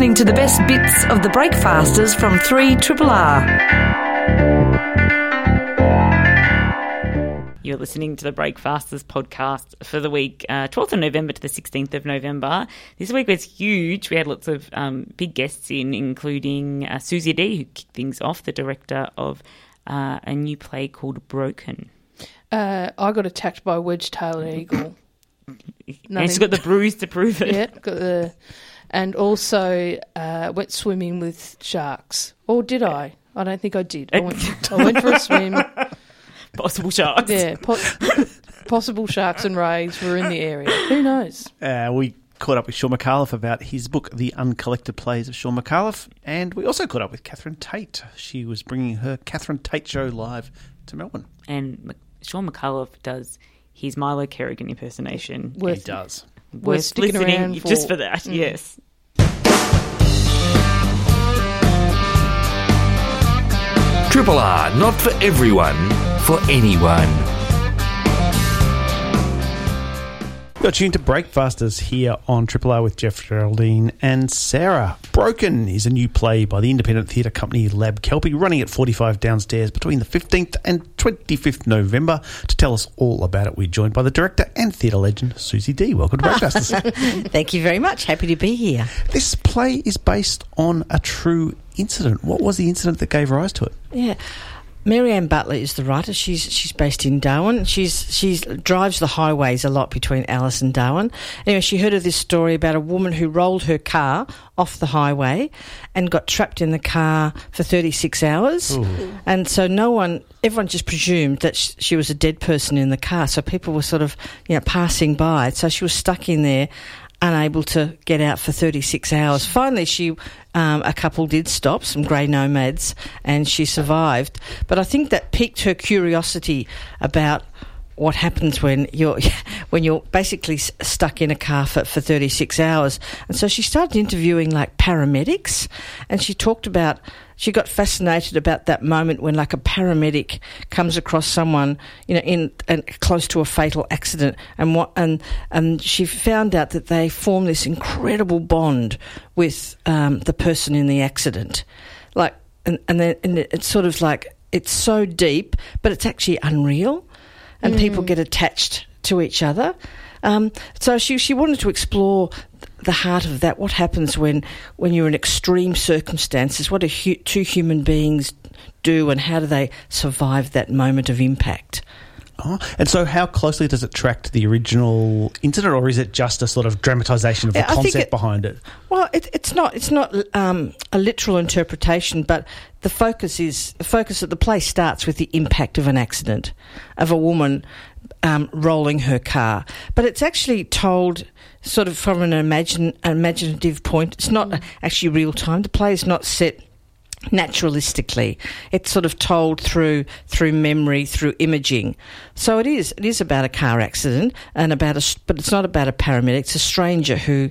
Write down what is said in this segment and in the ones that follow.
listening to the best bits of the Breakfasters from 3 Triple R. You're listening to the Breakfasters podcast for the week, uh, 12th of November to the 16th of November. This week was huge. We had lots of um, big guests in, including uh, Susie Dee, who kicked things off, the director of uh, a new play called Broken. Uh, I got attacked by a wedge-tailed eagle. And she's got the bruise to prove it. yeah, got the, and also uh, went swimming with sharks. Or did I? I don't think I did. I went, I went for a swim. Possible sharks. Yeah, po- possible sharks and rays were in the area. Who knows? Uh, we caught up with Shaun Micallef about his book, The Uncollected Plays of Shaun Micallef, and we also caught up with Catherine Tate. She was bringing her Catherine Tate show live to Melbourne. And Mc- Shaun Micallef does his Milo Kerrigan impersonation. Worth- he does. Worth sticking listening around just for. for that, Mm. yes. Triple R, not for everyone, for anyone. You're tuned to Breakfasters here on Triple R with Jeff Geraldine and Sarah. Broken is a new play by the independent theatre company Lab Kelpie, running at 45 downstairs between the 15th and 25th November. To tell us all about it, we're joined by the director and theatre legend, Susie Dee. Welcome to Breakfasters. Thank you very much. Happy to be here. this play is based on a true incident. What was the incident that gave rise to it? Yeah. Mary Anne Butler is the writer. She's she's based in Darwin. She's she's drives the highways a lot between Alice and Darwin. Anyway, she heard of this story about a woman who rolled her car off the highway and got trapped in the car for 36 hours. And so no one, everyone just presumed that sh- she was a dead person in the car. So people were sort of, you know, passing by. So she was stuck in there unable to get out for 36 hours. Finally, she, um, a couple did stop, some grey nomads, and she survived. But I think that piqued her curiosity about what happens when you're when you're basically stuck in a car for, for 36 hours. And so she started interviewing like paramedics, and she talked about she got fascinated about that moment when like a paramedic comes across someone you know in and close to a fatal accident and what and and she found out that they form this incredible bond with um, the person in the accident like and and, then, and it's sort of like it's so deep but it's actually unreal and people get attached to each other. Um, so she she wanted to explore the heart of that. What happens when when you're in extreme circumstances? What do hu- two human beings do, and how do they survive that moment of impact? Oh, and so, how closely does it track to the original incident, or is it just a sort of dramatisation of the I concept it- behind it? Well, it, it's not it's not um, a literal interpretation, but the focus is the focus of the play starts with the impact of an accident of a woman um, rolling her car, but it's actually told sort of from an imagine imaginative point. It's not actually real time. The play is not set naturalistically. It's sort of told through through memory, through imaging. So it is it is about a car accident and about a, but it's not about a paramedic. It's a stranger who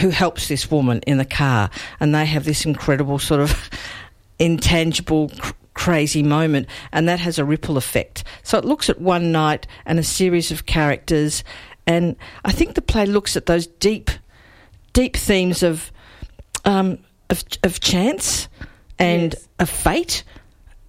who helps this woman in the car, and they have this incredible sort of intangible. Cr- Crazy moment, and that has a ripple effect. So it looks at one night and a series of characters, and I think the play looks at those deep, deep themes of um, of, of chance and Yes. of fate.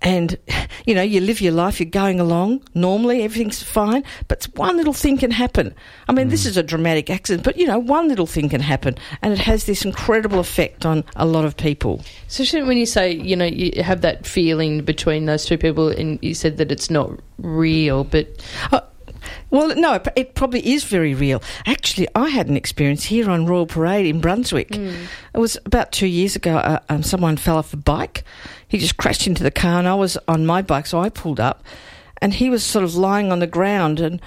And, you know, you live your life, you're going along normally, everything's fine, but one little thing can happen. I mean, this hmm. is a dramatic accident, but, you know, one little thing can happen, and it has this incredible effect on a lot of people. So shouldn't- when you say you know you have that feeling between those two people, and you said that it's not real, but uh, Well, no, it- probably is very real. Actually, I had an experience here on Royal Parade in Brunswick. It was about two years ago. Uh, um, someone fell off a bike. He just crashed into the car, and I was on my bike, so I pulled up, and he was sort of lying on the ground. And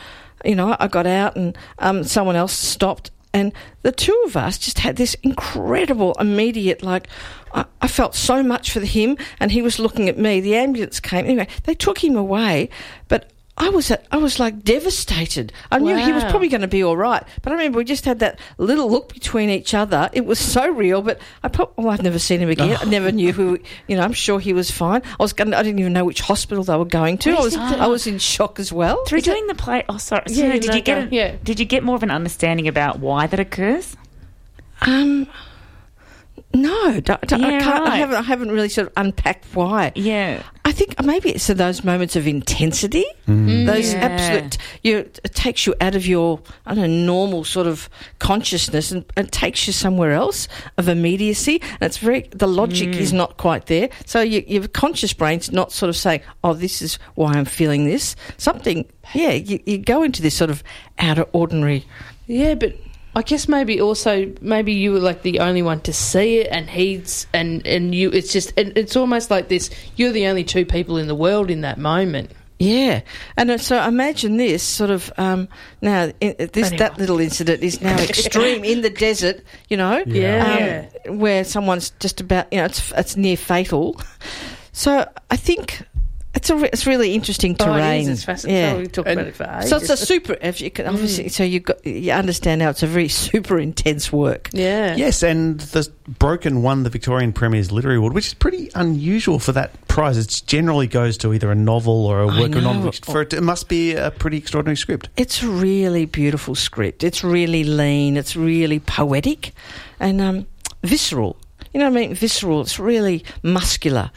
you know, I got out, and um, someone else stopped, and the two of us just had this incredible, immediate, like. I, I felt so much for him, and he was looking at me. The ambulance came. Anyway, they took him away, but I was I was like devastated. I knew he was probably going to be all right, but I remember we just had that little look between each other. It was so real, but I probably well, I've never seen him again. I never knew who. You know, I'm sure he was fine. I was going. I didn't even know which hospital they were going to. I was I was in shock as well. Through doing the play, oh sorry, Yeah, sorry, did you get a, Yeah. did you get more of an understanding about why that occurs? Um, No, don't- I, Yeah, can't, I right. haven't. I haven't really sort of unpacked why. Yeah. I think maybe it's those moments of intensity, mm. those Yeah. absolute. You, it takes you out of your I don't know normal sort of consciousness and, and takes you somewhere else of immediacy. And it's very the logic is mm. not quite there. So you, your conscious brain's not sort of saying, "Oh, this is why I'm feeling this." Something, yeah. You, you go into this sort of out of ordinary. Yeah, but I guess maybe also maybe you were like the only one to see it, and he's and and you. It's just and it's almost like this. You're the only two people in the world in that moment. Yeah, and uh, so imagine this sort of um, now. i this Anyway. that little incident is now extreme in the desert. You know, Yeah. um, where someone's just about you know it's it's near fatal. So I think it's a re- it's really interesting Oh, terrain. is. It's fascinating. Yeah. Oh, we talked about it for ages. So it's a super. If you can, obviously, so you got you understand now. It's a very super intense work. yeah. Yes, and the Broken won the Victorian Premier's Literary Award, which is pretty unusual for that prize. It generally goes to either a novel or a work of know. non-fiction. For it, it must be a pretty extraordinary script. It's a really beautiful script. It's really lean. It's really poetic, and um, visceral. You know what I mean? Visceral. It's really muscular,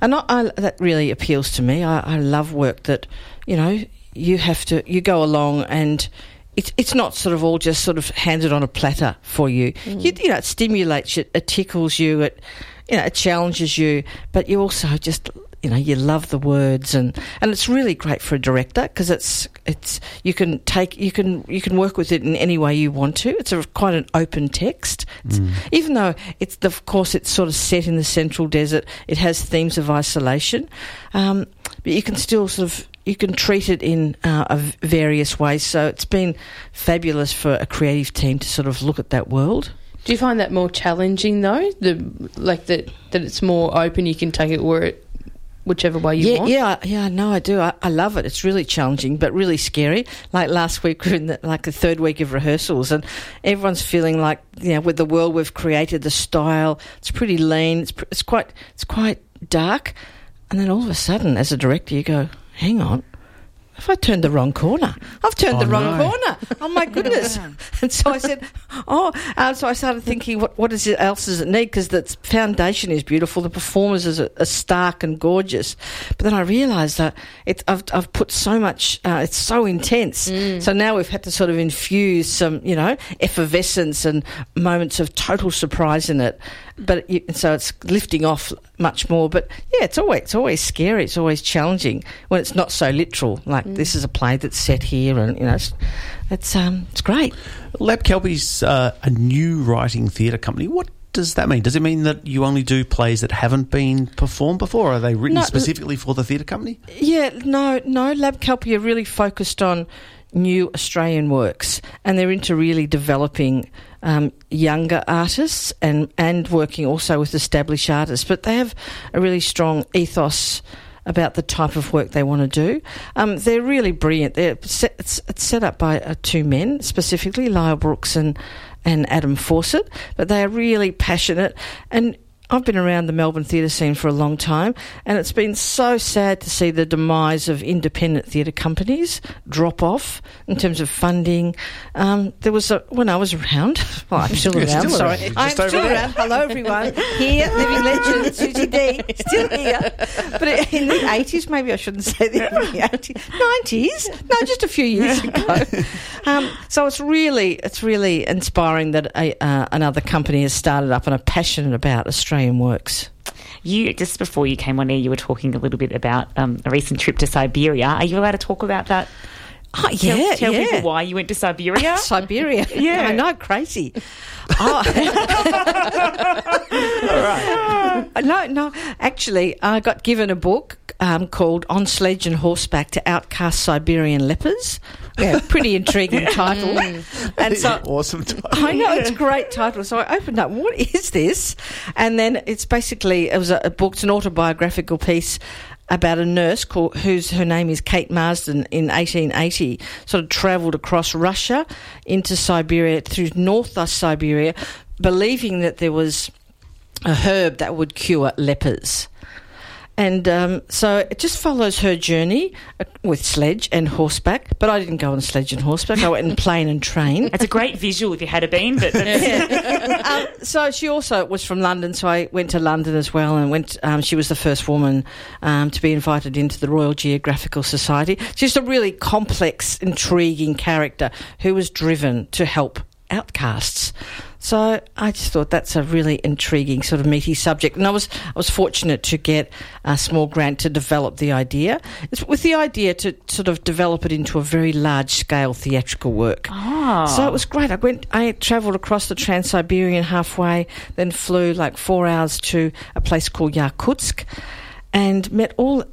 and I, I, that really appeals to me. I, I love work that you know you have to you go along and. It's, it's not sort of all just sort of handed on a platter for you. Mm. you. You know, it stimulates you, it tickles you, it you know, it challenges you, but you also just you know you love the words and and it's really great for a director because it's it's you can take you can you can work with it in any way you want to it's a quite an open text It's- even though it's the, of course it's sort of set in the central desert it has themes of isolation um, but you can still sort of you can treat it in uh, various ways so it's been fabulous for a creative team to sort of look at that world Do you find that more challenging though? The like that that it's more open. You can take it where it, whichever way you yeah, want. Yeah, yeah, no, I do. I, I love it. It's really challenging, but really scary. Like last week, we we're in the, like the third week of rehearsals, and everyone's feeling like you know, with the world we've created, the style, it's pretty lean. It's pr- it's quite it's quite dark, and then all of a sudden, as a director, you go, "Hang on." Have I turned the wrong corner? I've turned Oh, the wrong no. corner. Oh my goodness! and so I said, "Oh." Um, so I started thinking, "What what is it else does it need?" Because the foundation is beautiful, the performers are, are stark and gorgeous. But then I realised that it, I've I've put so much. Uh, it's so intense. So now we've had to sort of infuse some, you know, effervescence and moments of total surprise in it. But so it's lifting off much more. But yeah, it's always it's always scary. It's always challenging when it's not so literal. Like this is a play that's set here, and you know, it's it's um it's great. Lab Kelpie's uh, a new writing theatre company. What does that mean? Does it mean that you only do plays that haven't been performed before? Are they written No, specifically for the theatre company? Yeah, no, no. Lab Kelpie are really focused on new Australian works, and they're into really developing um, younger artists and and working also with established artists. But they have a really strong ethos about the type of work they want to do. Um, they're really brilliant. They're set, it's, it's set up by uh, two men specifically, Lyall Brooks and and Adam Fawcett, but they are really passionate and. I've been around the Melbourne theatre scene for a long time, and it's been so sad to see the demise of independent theatre companies drop off in terms of funding. Um, there was a, when I was around, well, I'm still You're around. still sorry, around. I'm still there. around. Hello, everyone. Here, living legend Susie Dee, still here. But in the 80s, maybe I shouldn't say the 80s, 90s. No, just a few years ago. Um, so it's really, it's really inspiring that a, uh, another company has started up and are passionate about Australian works. You just before you came on air, you were talking a little bit about um, a recent trip to Siberia. Are you allowed to talk about that? Oh, yeah, tell yeah. people why you went to Siberia. Siberia. Yeah. I know, crazy. Oh. no, no. Actually, I got given a book um, called On Sledge and Horseback to Outcast Siberian Lepers. Yeah, pretty intriguing title. Mm. And so awesome. title. I know it's a great title. So I opened up. What is this? And then it's basically it was a, a book. It's an autobiographical piece about a nurse called whose her name is Kate Marsden in 1880. Sort of travelled across Russia into Siberia through North Siberia, believing that there was a herb that would cure lepers. And um, so it just follows her journey uh, with sledge and horseback. But I didn't go on sledge and horseback. I went in plane and train. It's a great visual if you had been, but that's, Um, um, so she also was from London, so I went to London as well, and went. Um, she was the first woman um, to be invited into the Royal Geographical Society. She's a really complex, intriguing character who was driven to help outcasts. So I just thought that's a really intriguing sort of meaty subject, and I was I was fortunate to get a small grant to develop the idea. It's with the idea to sort of develop it into a very large scale theatrical work. Oh. So it was great. I went, I travelled across the Trans Siberian halfway, then flew like four hours to a place called Yakutsk, and met all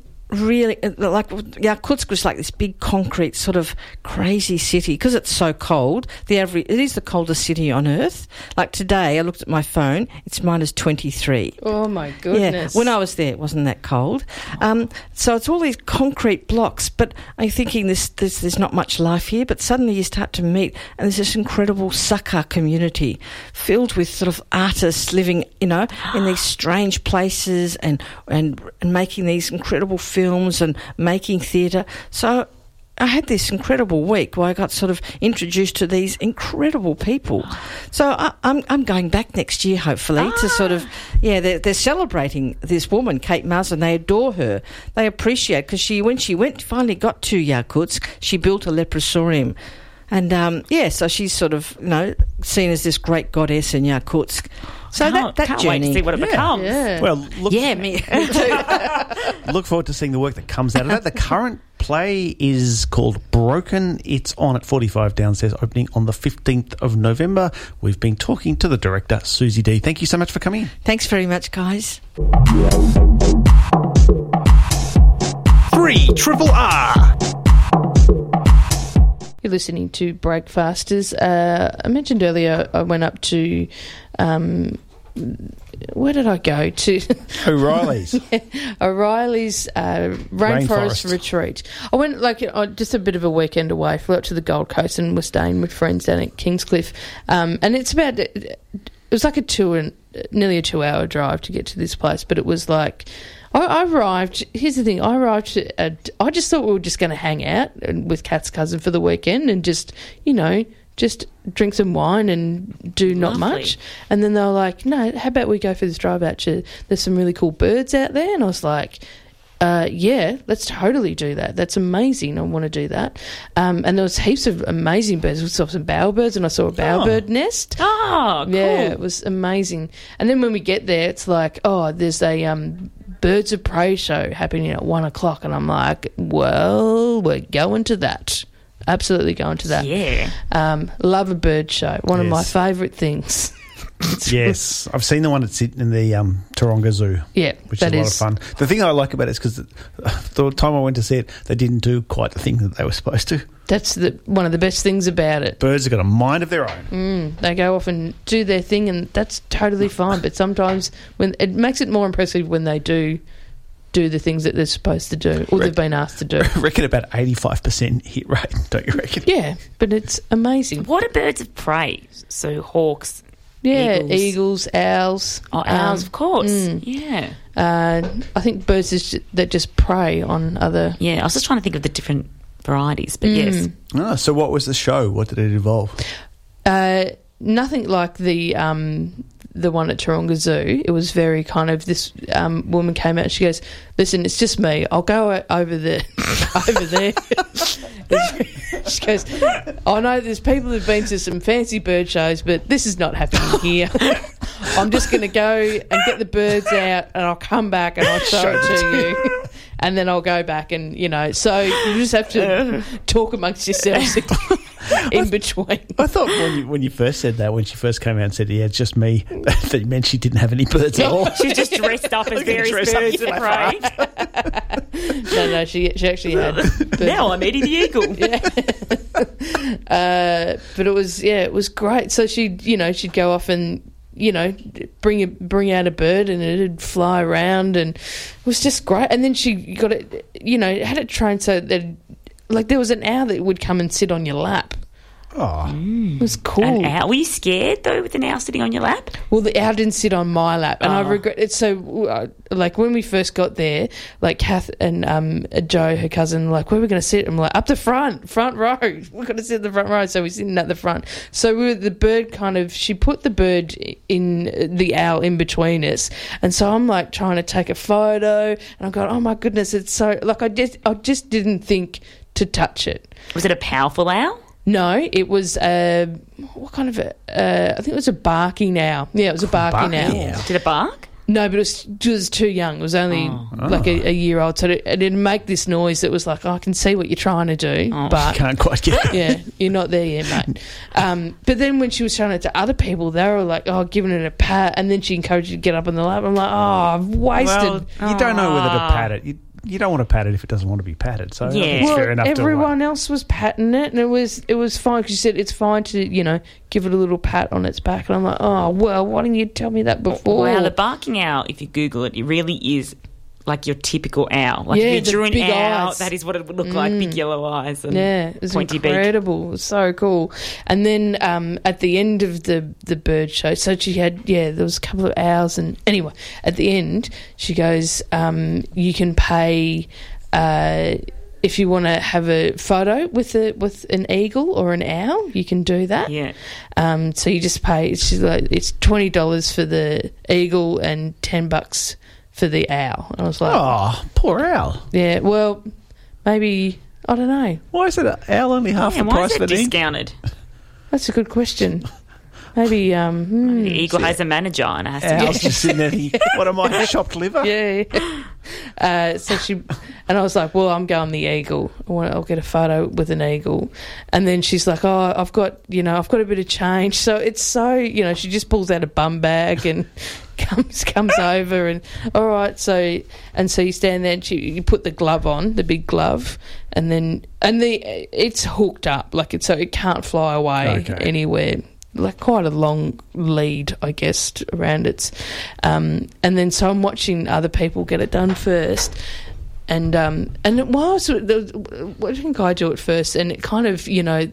really uh, like Yakutsk was like this big concrete sort of crazy city because it's so cold. The average it is the coldest city on earth. Like today, I looked at my phone; it's minus twenty three. Oh my Yeah, goodness. when I was there, it wasn't that cold. Um, so it's all these concrete blocks, but I'm thinking this, this, there's not much life here. But suddenly you start to meet, and there's this incredible Sakha community filled with sort of artists living, you know, in these strange places and, and, and making these incredible films and making theatre. So I had this incredible week where I got sort of introduced to these incredible people. So I, I'm I'm going back next year, hopefully, to sort of ah. yeah. They're, they're celebrating this woman, Kate Mars, and they adore her. They appreciate because she when she went finally got to Yakutsk, she built a leprosarium. And um, yeah, so she's sort of you know seen as this great goddess in Yakutsk. So can't, that that can't journey, wait to see what it becomes. yeah. Well, look, yeah, me, me too. look forward to seeing the work that comes out of that. The current play is called Broken. It's on at 45 downstairs, opening on the 15th of November. We've been talking to the director, Susie Dee. Thank you so much for coming. Thanks very much, guys. Three Triple R. You're listening to Breakfasters. Uh, I mentioned earlier I went up to. Um, where did I go to? O'Reilly's. O'Reilly's uh, rainforest, Rainforest. retreat. I went like uh, just a bit of a weekend away. Flew up to the Gold Coast and was staying with friends down at Kingscliff. Um, and it's about it was like a two and nearly a two hour drive to get to this place, but it was like. I I arrived. Here's the thing. I arrived. At, I just thought we were just going to hang out with Kath's cousin for the weekend and just, you know, just drink some wine and do not Lovely. much. And then they were like, "No, how about we go for this drive out? to- There's some really cool birds out there." And I was like, uh, "Yeah, let's totally do that. That's amazing. I want to do that." Um, and there was heaps of amazing birds. We saw some bowerbirds, and I saw a bowerbird nest. Oh, cool. Yeah, it was amazing. And then when we get there, it's like, oh, there's a um, birds of prey show happening at one o'clock, and I'm like, well, we're going to that. Absolutely going to that. Yeah. Um, love a bird show. One of my favourite things. yes, I've seen the one that's sitting in the um, Taronga Zoo. Yeah, Which that is a lot of fun. The thing I like about it is because the, the time I went to see it, they didn't do quite the thing that they were supposed to. That's the one of the best things about it. Birds have got a mind of their own. Mm, they go off and do their thing, and that's totally fine. But sometimes when it makes it more impressive when they do do the things that they're supposed to do or they've been asked to do. I reckon about 85% hit rate, don't you reckon? Yeah, but it's amazing. What are birds of prey? So hawks. Yeah, Eagles. eagles, owls. Oh, owls, um, of course. mm. Yeah. Uh, I think birds is ju- that just prey on other. Yeah. I was just trying to think of the different varieties, but yes. Ah, so what was the show? What did it involve? Uh, nothing like the um, the one at Taronga Zoo. It was very kind of this um, woman came out. She goes, "Listen, it's just me. I'll go over there, over there." she goes, "I know there's people who've been to some fancy bird shows, but this is not happening here. I'm just going to go and get the birds out, and I'll come back and I'll show it to you." And then I'll go back and you know, so you just have to talk amongst yourselves in between. I thought when you, when you first said that, when she first came out and said, yeah, it's just me, that meant she didn't have any birds at all. She just dressed up as various dress up birds of like prey. No, no, she she actually had. Birds. Now I'm Eddie the Eagle. Uh, but it was yeah, it was great. So she'd you know she'd go off and you know bring a, bring out a bird and it'd fly around and it was just great. And then she got it you know had it trained so that like there was an owl that would come and sit on your lap. Oh, It was cool. An owl. Were you scared though with an owl sitting on your lap? Well, the owl didn't sit on my lap, and I Oh. regret it. So, uh, like when we first got there, like Kath and um, Joe, her cousin, like where are we going to sit? And I'm like up the front, front row. We're going to sit in the front row, so we're sitting at the front. So we were, the bird kind of she put the bird in the owl in between us, and so I'm like trying to take a photo, and I'm going, oh my goodness, it's so like I just I just didn't think to touch it. Was it a powerful owl? No, it was a what kind of a? Uh, I think it was a barking owl. Yeah, it was a barking, now. owl. owl. Did it bark? No, but it was, it was too young. It was only Oh. like a, a year old, so it, it didn't make this noise. That was like, oh, I can see what you're trying to do, Oh. but can't quite get. yeah, you're not there yet, mate. Um, but then when she was showing it to other people, they were like, oh, giving it a pat, and then she encouraged you to get up on the lap. I'm like, oh, I've wasted. Well, you don't know whether to Ah. pat it. You, you don't want to pat it if it doesn't want to be patted. So Yeah. it's well, fair enough to everyone else was patting it, and it was it was fine because you said it's fine to you know give it a little pat on its back, and I'm like, oh well, why didn't you tell me that before? Wow, the barking owl, if you Google it, it really is like your typical owl. Like Yeah, if you drew an big owl, eyes. that is what it would look like big yellow eyes and Yeah, it was pointy beak. incredible. It so cool. And then um, at the end of the the bird show, so she had yeah, there was a couple of owls, and anyway, at the end, she goes, um, you can pay. Uh, if you want to have a photo with a with an eagle or an owl, you can do that. Yeah. Um, so you just pay. She's like, it's twenty dollars for the eagle and ten bucks for the owl. I was like, Oh, poor owl. yeah, well, maybe I don't know. Why is it an owl only half Yeah, the why price is of it an eagle? discounted? That's a good question. Maybe, um, hmm, The eagle has a manager and it has to Owl's just sitting there thinking, what am I, chopped liver? yeah. yeah. Uh, so she, and I was like, well, I'm going the eagle. I want, I'll get a photo with an eagle. And then she's like, oh, I've got, you know, I've got a bit of change. So it's so, you know, she just pulls out a bum bag and comes comes over and all right. So and so you stand there and she, you put the glove on, the big glove, and then and the it's hooked up like it's so it can't fly away Okay. anywhere. Like quite a long lead, I guess, around its. Um, and then so I'm watching other people get it done first, and um, and while I was watching Guy do it first, and it kind of you know,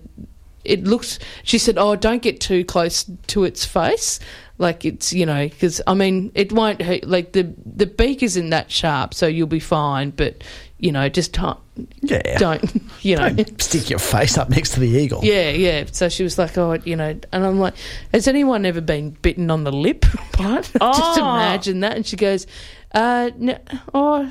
it looks. She said, "Oh, don't get too close to its face." Like it's you know because I mean it won't hurt like the the beak isn't that sharp so you'll be fine but you know just don't Yeah. don't you know Don't stick your face up next to the eagle. yeah, yeah. So she was like, "Oh, you know," and I'm like, "Has anyone ever been bitten on the lip?" Right? Just Oh. imagine that. And she goes, "Uh, no, oh,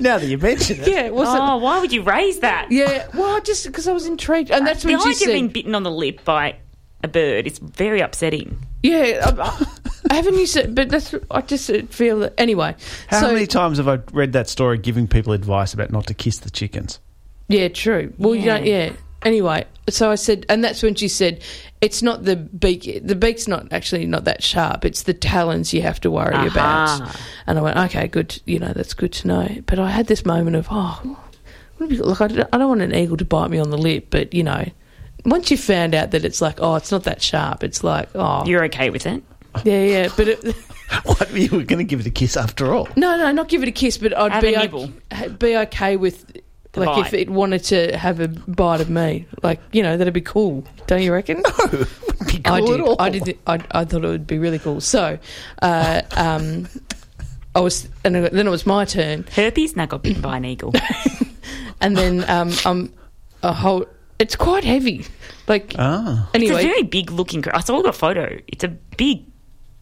Now that you mention it. yeah, it wasn't." Oh, why would you raise that? Yeah, well, just because I was intrigued, and that's the when she idea of being bitten on the lip by a bird It's very upsetting. "Yeah, I, I haven't you said?" But that's I just feel that anyway. How so, many times have I read that story giving people advice about not to kiss the chickens? Yeah, true. Well, you Yeah. don't. Yeah. Anyway, so I said, and that's when she said, "It's not the beak. The beak's not actually not that sharp. It's the talons you have to worry Aha. about." And I went, "Okay, good. You know, that's good to know." But I had this moment of, "Oh, what if you- look, I don't want an eagle to bite me on the lip, but you know." Once you found out that it's like, oh, it's not that sharp. It's like, oh, You're okay with it? yeah, yeah. But it, What, you were going to give it a kiss after all? no, no, not give it a kiss, but I'd Have be a o- nibble. ha- be okay with The like if bite. it wanted to have a bite of me, like you know, that'd be cool. Don't you reckon? Be cool I did. at all. I did. I, I thought it would be really cool. So, uh, um, I was, and then it was my turn, Herpes? No, got bitten by an eagle. and then um, um, a whole. It's quite heavy. Like Ah. It's anyway, a very big looking. cr- I saw the photo. It's a big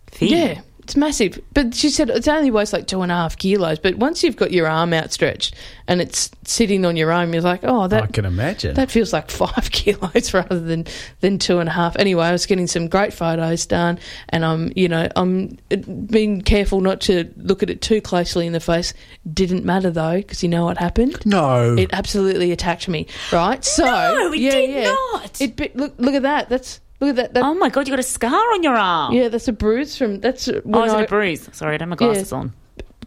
thing. Yeah, it's massive. But she said it's only weighs like two and a half kilos. But once you've got your arm outstretched and it's sitting on your arm, you're like, oh, that. I can imagine. that feels like five kilos rather than than two and a half. Anyway, I was getting some great photos done, and I'm you know I'm uh, being careful not to look at it too closely in the face. Didn't matter though, because you know what happened. no. It absolutely attacked me. Right? So No, it yeah, did yeah. not. It bi- look look at that. That's look at that. that Oh my god, you got a scar on your arm. yeah, that's a bruise from. That's Oh, when is I it a bruise? Sorry, I don't have my glasses on.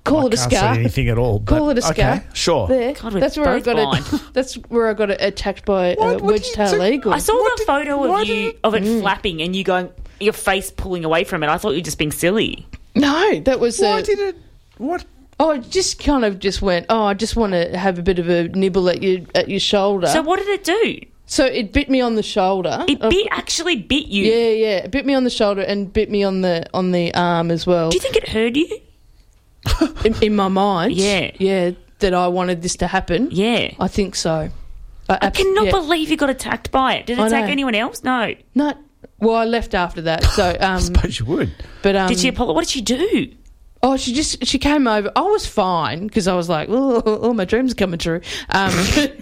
call I it a can't scar. see anything at all. Call it a scar. Okay, sure. There. God, that's where I got blind. it. That's where I got it attacked by a What- what wedge you tail eagle. I saw What the did- photo of did you it- of it Mm. flapping and you going your face pulling away from it. I thought you were just being silly. no, that was Why a, did it? What? Oh, it just kind of just went. Oh, I just want to have a bit of a nibble at your at your shoulder. So what did it do? So it bit me on the shoulder. It bit actually bit you. Yeah, yeah. It bit me on the shoulder and bit me on the on the arm as well. Do you think it hurt you? in, in my mind, Yeah. yeah, that I wanted this to happen. Yeah. I think so. I, I cannot believe you got attacked by it. Did it I attack know. anyone else? No. No, well, I left after that. So, um, Suppose you would. but um, Did she apologize? What did she do? Oh, she just she came over. I was fine because I was like, oh, all my dreams are coming true. Um,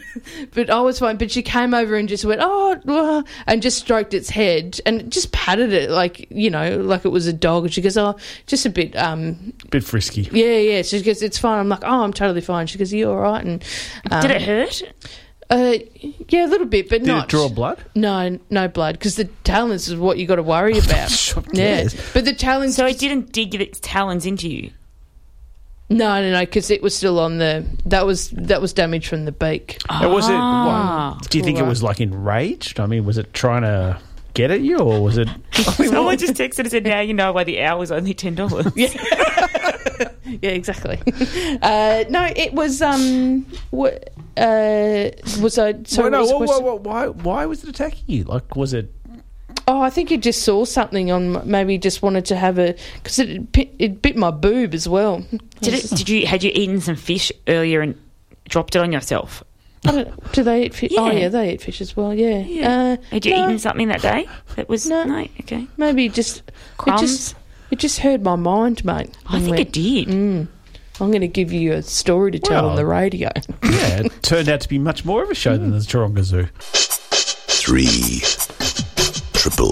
but I was fine. But she came over and just went, oh, uh," and just stroked its head and just patted it like you know, like it was a dog. And she goes, oh, just a bit, um, Bit frisky. yeah, yeah. She goes, it's fine. I'm like, oh, I'm totally fine. She goes, you all right? And um, Did it hurt? Uh, yeah, a little bit, but Did not. it draw blood? No, no blood because the talons is what you got to worry about. Sure, yeah, yes. but the talons. So it didn't dig its talons into you. No, no, no, because it was still on the. That was that was damage from the beak. And was it? Ah. What, do you think it was like enraged? I mean, was it trying to get at you, or was it? Someone just texted and said, "Now you know why the hour was only ten dollars." Yeah. Yeah, exactly. uh, no, it was. Um, what uh, was I? Sorry, Well, no, what was the wha- question? wha- wha- why? Why was it attacking you? Like, was it? Oh, I think it just saw something on. Maybe just wanted to have a because it bit- it bit my boob as well. Did it? Did you? Had you eaten some fish earlier and dropped it on yourself? I don't, do they eat fish? Oh, Yeah. yeah, they eat fish as well. Yeah. Uh, Had you no, eaten something that day? That was No. no. Okay. Maybe just Crumbs? It just, it just hurt my mind, mate. I think went, it did. Mm, I'm going to give you a story to tell Well- on the radio. Yeah, it turned out to be much more of a show than the Taronga Zoo. Three. Triple.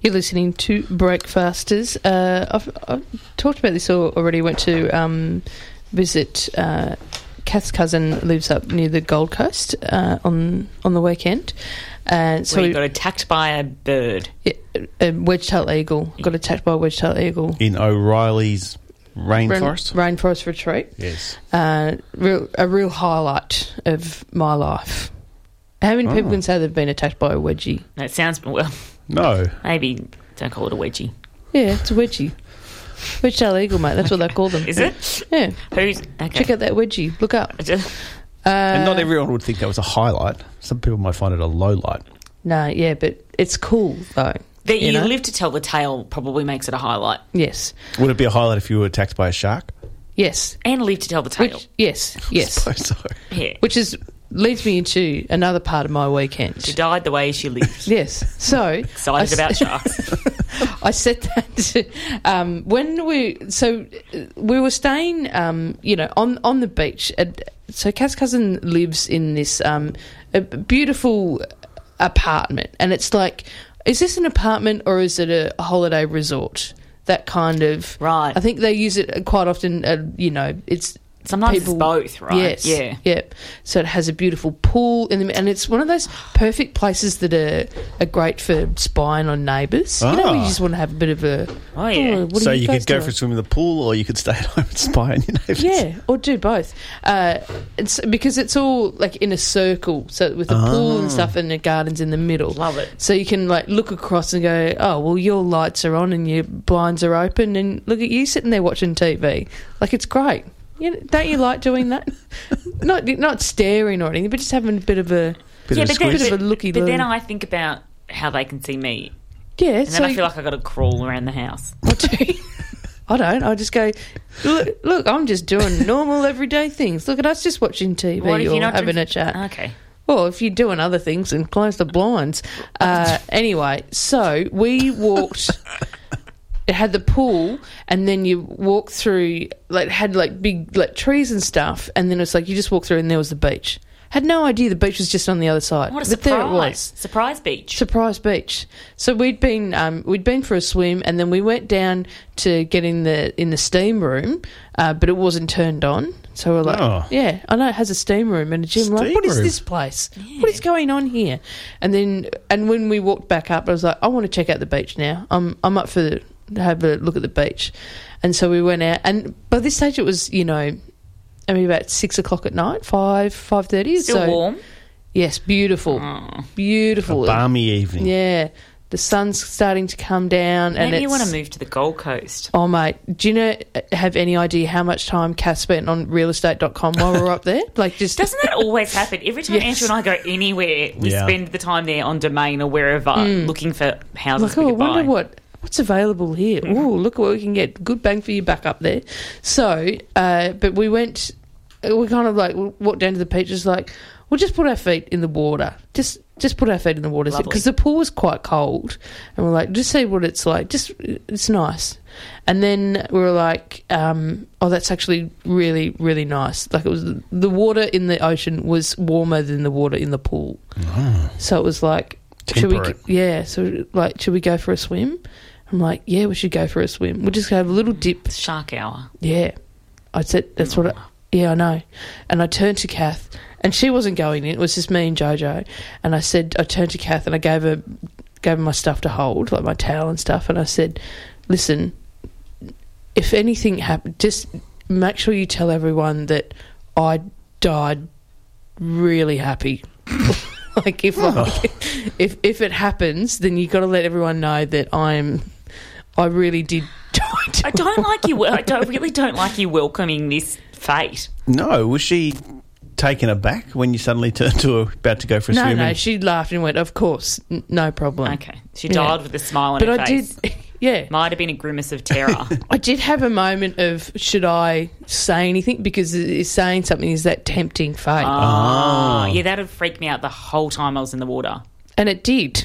You're listening to Breakfasters. Uh, I've, I've talked about this al- already. Went to um, visit. Uh, Kath's cousin lives up near the Gold Coast uh, on on the weekend, and so So you we, got attacked by a bird. yeah, a wedge-tailed eagle got attacked by a wedge-tailed eagle. In O'Reilly's Rain- rainforest. rainforest retreat. Yes. uh, real, a real highlight of my life. How many people Oh. can say they've been attacked by a wedgie? That sounds well. No. Maybe don't call it a wedgie. Yeah, it's a wedgie. Wedge-tailed eagle, mate. That's what they call them. Is it? Yeah. Who's okay? Check out that wedgie. Look up. Uh, And not everyone would think that was a highlight. Some people might find it a low light. No, yeah, but it's cool though. That you, know? live to tell the tale probably makes it a highlight, Yes, Would it be a highlight if you were attacked by a shark? yes, and live to tell the tale. which yes, yes, Suppose so. yeah, which is leads me into another part of my weekend. she died the way she lived. Yes, so Excited about sharks. I said that um, when we so uh, we were staying, um, you know, on on the beach. At, so Kath's cousin lives in this um, a beautiful apartment, and it's like, is this an apartment or is it a holiday resort? That kind of Right. I think they use it quite often. Uh, you know, it's Sometimes it's both, right? Yes. Yeah. Yeah. So it has a beautiful pool in the, and it's one of those perfect places that are, are great for spying on neighbours. You know, where you Ah. just want to have a bit of a. Oh, yeah. what are so you, guys could go doing?" for a swim in the pool, or you could stay at home and spy on your neighbours. Yeah, or do both. Uh, it's because it's all like in a circle, so with a pool and stuff, and the gardens in the middle. Love it. So you can like look across and go, oh well, your lights are on and your blinds are open, and look at you sitting there watching TV. Like it's great. You know, don't you like doing that? not not staring or anything, but just having a bit of a Bit yeah, of a but then, squeeze. Bit of a looky but then. I think about how they can see me, yeah. and so then I feel like I got to crawl around the house. I do. I don't. I just go. Look, look, I'm just doing normal everyday things. Look at us just watching TV What or you're not having doing- a chat. Okay. Well, if you're doing other things, and close the blinds. Uh, anyway, so we walked. It had the pool, and then you walk through. Like, it had like big like trees and stuff, and then it's like you just walk through, and there was the beach. Had no idea the beach was just on the other side. What a but surprise! there it was. Surprise beach. Surprise Beach. So we'd been um, we'd been for a swim, and then we went down to get in the in the steam room, uh, but it wasn't turned on. So we're like, Oh. yeah, I know it has a steam room and a gym. like, Steam what is room? this place? What is going on here? And then and when we walked back up, I was like, I want to check out the beach now. I'm I'm up for the, to have a look at the beach. And so we went out, and by this stage it was you know. I mean, about six o'clock at night, five five thirty. Still so, warm. Yes, beautiful, Oh. beautiful. A balmy evening. Yeah, The sun's starting to come down, and Maybe you want to move to the Gold Coast. Oh mate, do you know have any idea how much time Kath spent on realestate.com while we were up there? Like just Doesn't that always happen? Every time Yes. Andrew and I go anywhere, we Yeah. spend the time there on Domain or wherever mm. looking for houses like, we oh, I could buy. wonder what what's available here. Oh, look at what we can get. Good bang for your buck up there. So, uh, but we went. We kind of like walked down to the beach. Just like we'll just put our feet in the water. Just just put our feet in the water because the pool was quite cold, and we're like, just see what it's like. Just it's nice. And then we were like, um, oh, that's actually really really nice. Like it was the water in the ocean was warmer than the water in the pool. So it was like, should we? Yeah. So like, should we go for a swim? I'm like, yeah, we should go for a swim. We'll just have a little dip. Shark Hour. Yeah. I said, that's what I, mm. yeah, I know. And I turned to Kath, and she wasn't going in. It was just me and Jojo. And I said, I turned to Kath and I gave her, gave her my stuff to hold, like my towel and stuff. And I said, listen, if anything happened, just make sure you tell everyone that I died really happy. like if like, oh. if if it happens, then you got to let everyone know that I'm. I really did. I don't like you. I don't really don't like you welcoming this fate. No, was she taken aback when you suddenly turned to her about to go for a No, swim? no, she laughed and went, "Of course, n- no problem." Okay, she Yeah. died with a smile on her. but her I face. did, yeah, Might have been a grimace of terror. I did have a moment of should I say anything because is saying something is that tempting fate, oh, yeah, that would freak me out the whole time I was in the water. and it did.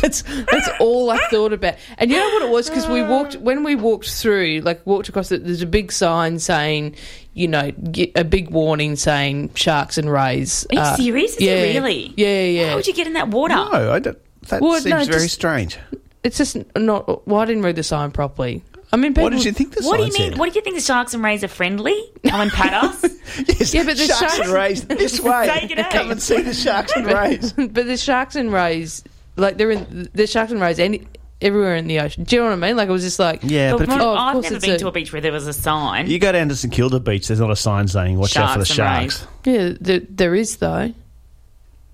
That's that's all I thought about. And you know what it was because we walked when we walked through, like walked across it. There's a big sign saying, you know, ge- a big warning saying sharks and rays. Are you uh, serious? Is yeah, it really? Yeah, yeah. How would you get in that water? No, I don't. That Well, seems no, very just- strange. It's just not. Well, I didn't read the sign properly. I mean, people, What did you think the What do you mean? said? What do you think the sharks and rays are friendly? Come and pat us. Yes, Yeah, but the sharks, sharks- and rays this way. Take it out. Come and see the sharks and rays. but the sharks and rays, like they're in the sharks and rays any, everywhere in the ocean. Do you know what I mean? Like it was just like, Yeah, but if you, Oh, I've never been a- to a beach where there was a sign. you go down to St Kilda Beach, there's not a sign saying "Watch out for the Sharks and sharks." yeah, there, there is though.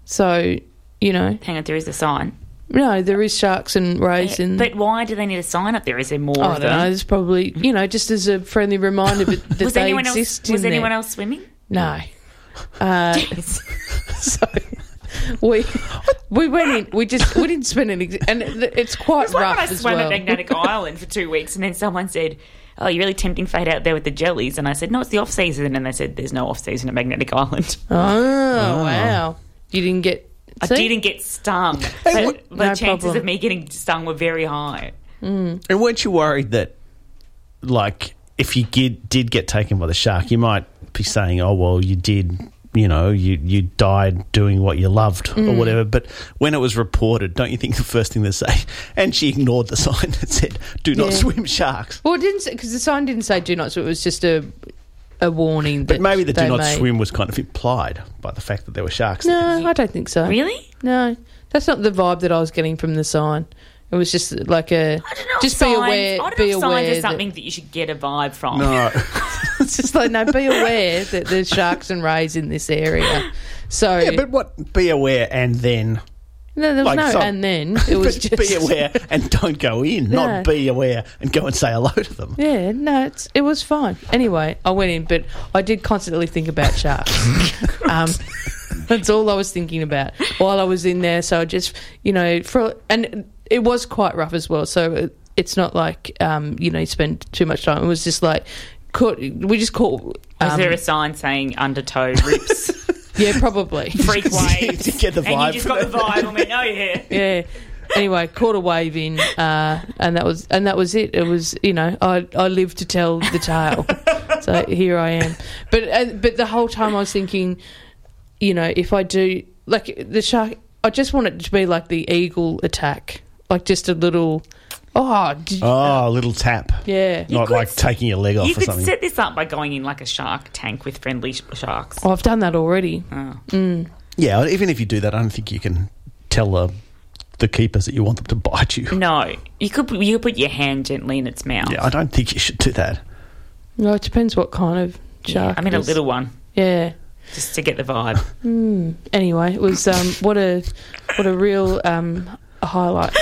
So you know, Hang on, there is a sign. no, there is sharks and rays in. But why do they need a sign up there? Is there more I don't know. them? There's probably you know just as a friendly reminder that, that Was they anyone else? exist. Was in anyone there. else swimming? No. Uh, so we we went in. We just we didn't spend any, and it's quite It's like rough when I swam well. at Magnetic Island for two weeks, and then someone said, "Oh, you're really tempting fate out there with the jellies." And I said, "No, it's the off season." And they said, "There's no off season at Magnetic Island." Oh, wow! You didn't get. I see? didn't get stung. Hey, but what- the No chances problem. of me getting stung were very high. Mm. And weren't you worried that, like, if you did, did get taken by the shark, you might be saying, "Oh, well, you did." You know, you, you died doing what you loved or Mm. whatever. But when it was reported, don't you think the first thing they say? And she ignored the sign that said, "Do not Yeah. swim sharks." Well, it didn't because the sign didn't say "do not," so it was just a a warning. But maybe the "do not made. swim" was kind of implied by the fact that there were sharks. there. No, I don't think so. Really? No, that's not the vibe that I was getting from the sign. It was just like a I don't know. just if be aware. I don't Be know if aware signs are that- something that you should get a vibe from. No, it's just like no, be aware that there's sharks and rays in this area. So yeah, but what? Be aware and then. no, there was like no some- and then it was but just be aware and don't go in. No. Not be aware and go and say hello to them. Yeah, no, it's, it was fine. Anyway, I went in, but I did constantly think about sharks. um, that's all I was thinking about while I was in there. So I just, you know, for and it was quite rough as well. So it, it's not like, um, you know, you spend too much time. It was just like, caught, we just caught. Was Um, there a sign saying undertow rips, yeah, probably. freak waves? to get the vibe, and you just got the vibe. I went, oh yeah. yeah. Anyway, caught a wave in, uh, and that was and that was it. It was you know I I lived to tell the tale, so here I am. But uh, but the whole time I was thinking, you know, if I do like the shark, I just want it to be like the eagle attack, like just a little. Oh, did, Oh, a little tap. yeah. Not could like s- taking your leg off You or could something. set this up by going in like a shark tank with friendly sh- sharks. Oh, I've done that already. Oh. yeah, even if you do that, I don't think you can tell the, the keepers that you want them to bite you. No, you could put- you could put your hand gently in its mouth. Yeah, I don't think you should do that. No, it depends what kind of Yeah, shark. I mean it a is. little one, Yeah. just to get the vibe. Anyway, it was um, what a What a real um, highlight.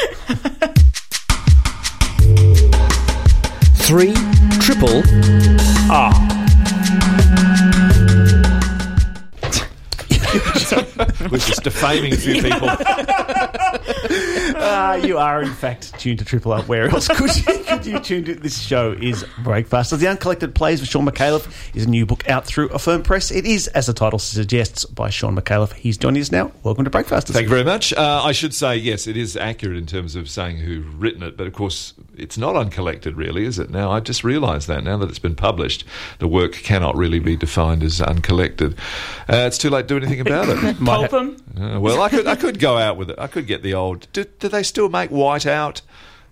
Three triple ah. We're just defaming a few people. Uh, you are, in fact, tuned to Triple Up. Where else could you, could you tune to? This show is Breakfast. The Uncollected Plays with Shaun Micallef is a new book out through Affirm Press. It is, as the title suggests, by Shaun Micallef. He's joining us now. Welcome to Breakfast. Thank you very much. Uh, I should say, yes, it is accurate in terms of saying who's written it, but of course, it's not uncollected, really, is it? Now, I've just realised that now that it's been published, the work cannot really be defined as uncollected. Uh, it's too late to do anything about it. Pulp 'em. Uh, well, I could, I could go out with it. I could get the old. Do, do they still make white out?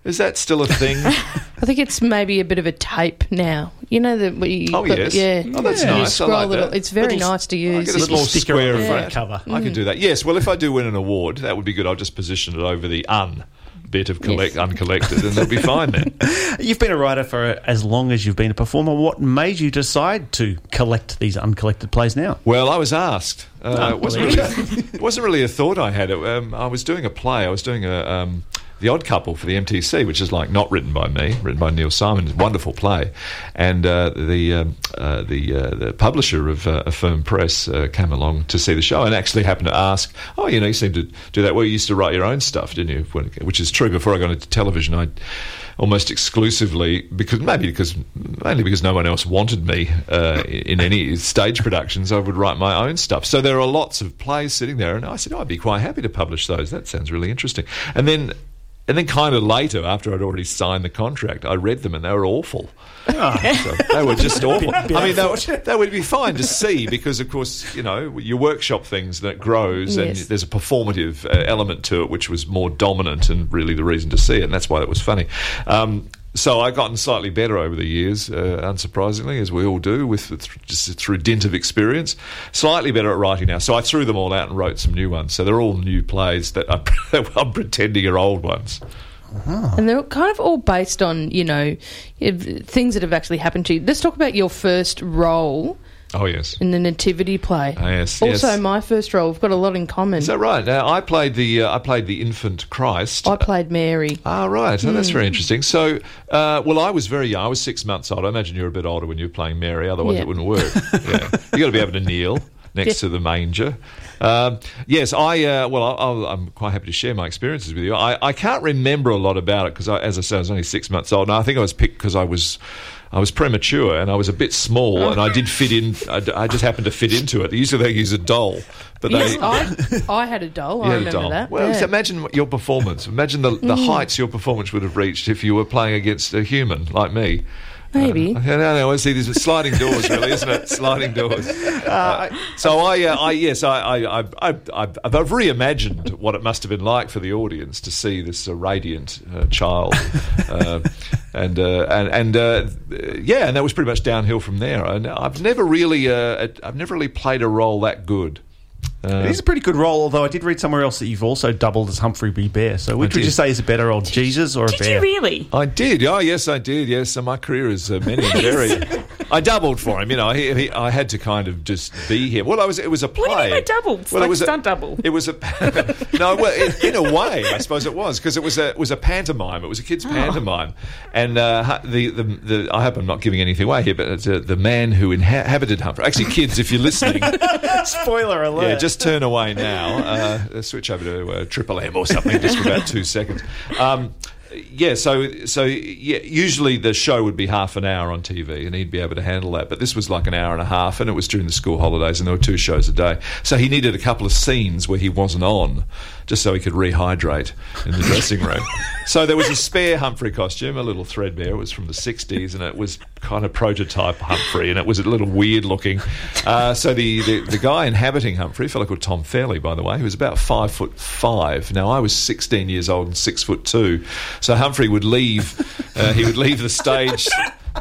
Is that still a thing? I think it's maybe a bit of a tape now. You know that we. Oh, yes. Yeah. Oh, that's You nice. I like it- that. It's very Little- nice to I use. get a small sticker square on of the that. cover. I could do that. Yes. Well, if I do win an award, that would be good. I'll just position it over the un bit of collect Yes. uncollected, and they'll be fine then. You've been a writer for as long as you've been a performer. What made you decide to collect these uncollected plays now? Well, I was asked. Uh, Oh, it wasn't really, it wasn't really a thought I had. It, um, I was doing a play. I was doing a um, the Odd Couple for the MTC, which is like not written by me, written by Neil Simon. Wonderful play, and uh, the um, uh, the uh, the publisher of uh, Affirm Press uh, came along to see the show and actually happened to ask, "Oh, you know, you seem to do that. Well, you used to write your own stuff, didn't you?" When- Which is true. Before I got into television, I almost exclusively because maybe because mainly because no one else wanted me uh, in any stage productions, I would write my own stuff. So there are lots of plays sitting there, and I said, oh, I'd be quite happy to publish those. That sounds really interesting. And then. And then, kind of later, after I'd already signed the contract, I read them and they were awful. So they were just awful. I mean, they, were- they would be fine to see because, of course, you know, you workshop things that grows and there's a performative uh, element to it, which was more dominant and really the reason to see it, and that's why it was funny. Um, so I've gotten slightly better over the years, uh, unsurprisingly, as we all do, with th- just through dint of experience. Slightly better at writing now. So I threw them all out and wrote some new ones. So they're all new plays that I'm, I'm pretending are old ones. And they're kind of all based on, you know, things that have actually happened to you. Let's talk about your first role Oh yes. in the nativity play. Ah, yes, Also, yes. my first role. We've got a lot in common. Is that right? Now I played the uh, I played the infant Christ. I played Mary. Ah, right. Oh, that's Hmm. very interesting. So, uh, well, I was very young. I was six months old. I imagine you were a bit older when you were playing Mary. Otherwise, Yeah. it wouldn't work. yeah. You got to be able to kneel next to the manger. Um, yes, I. Uh, well, I, I'm quite happy to share my experiences with you. I, I can't remember a lot about it because, as I said, I was only six months old. And I think I was picked because I was. I was premature and I was a bit small and I did fit in. I, I just happened to fit into it. Usually they use a doll, but Yes, they. I, I had a doll. You I had a remember doll. that. Well, yeah. so imagine your performance. Imagine the, the Mm. heights your performance would have reached if you were playing against a human like me. Maybe. Uh, I don't know. I see these sliding doors, really, isn't it? Sliding doors. Uh, so I, uh, I yes, I, I, I, I've, I've reimagined what it must have been like for the audience to see this uh, radiant uh, child, uh, and uh, and and uh, yeah, and that was pretty much downhill from there. And I've never really, uh, I've never really played a role that good. Uh, It is a pretty good role, although I did read somewhere else that you've also doubled as Humphrey B. Bear. So which would you say is a better old Jesus or a Did bear? you really? I did. Oh, yes, I did. Yes, so my career is uh, many and varied. I doubled for him. You know, he, he, I had to kind of just be here. Well, I was. It was a play. What do you mean by doubled? Well, like it was a stunt double. It was a no. Well, in, in a way, I suppose it was because it was a it was a pantomime. It was a kids' pantomime, and uh, the, the the I hope I'm not giving anything away here, but it's, uh, the man who inhabited Humphrey. Actually, kids, if you're listening, Spoiler alert. yeah, just turn away now. Uh, switch over to uh, Triple M or something just for about two seconds. Um, yeah, so so yeah, usually the show would be half an hour on TV, and he'd be able to handle that. But this was like an hour and a half, and it was during the school holidays, and there were two shows a day. So he needed a couple of scenes where he wasn't on, just so he could rehydrate in the dressing room. So there was a spare Humphrey costume, a little threadbare. It was from the '60s, and it was kind of prototype Humphrey, and it was a little weird looking. Uh, so the, the the guy inhabiting Humphrey, a fellow called Tom Fairley, by the way, who was about five foot five. Now I was 16 years old and six foot two. So Humphrey would leave. Uh, he would leave the stage.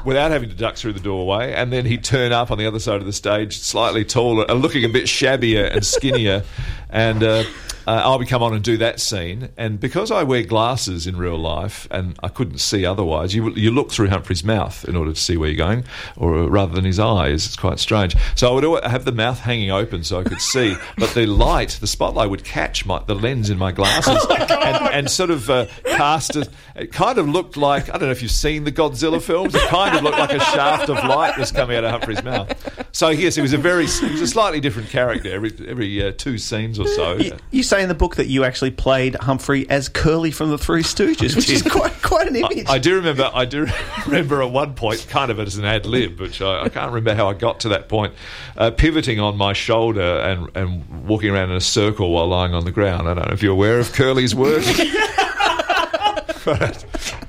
Without having to duck through the doorway, and then he'd turn up on the other side of the stage, slightly taller, and looking a bit shabbier and skinnier, and. Uh, uh, I would come on and do that scene, and because I wear glasses in real life, and I couldn't see otherwise, you you look through Humphrey's mouth in order to see where you're going, or rather than his eyes. It's quite strange. So I would have the mouth hanging open so I could see, but the light, the spotlight, would catch my, the lens in my glasses and, and sort of uh, cast a. It kind of looked like I don't know if you've seen the Godzilla films. It kind of looked like a shaft of light was coming out of Humphrey's mouth. So yes, it was a very, it was a slightly different character every every uh, two scenes or so. You, you say in the book that you actually played Humphrey as Curly from the Three Stooges, which is quite quite an image. I, I do remember. I do remember at one point, kind of as an ad lib, which I, I can't remember how I got to that point, uh, pivoting on my shoulder and and walking around in a circle while lying on the ground. I don't know if you're aware of Curly's work. but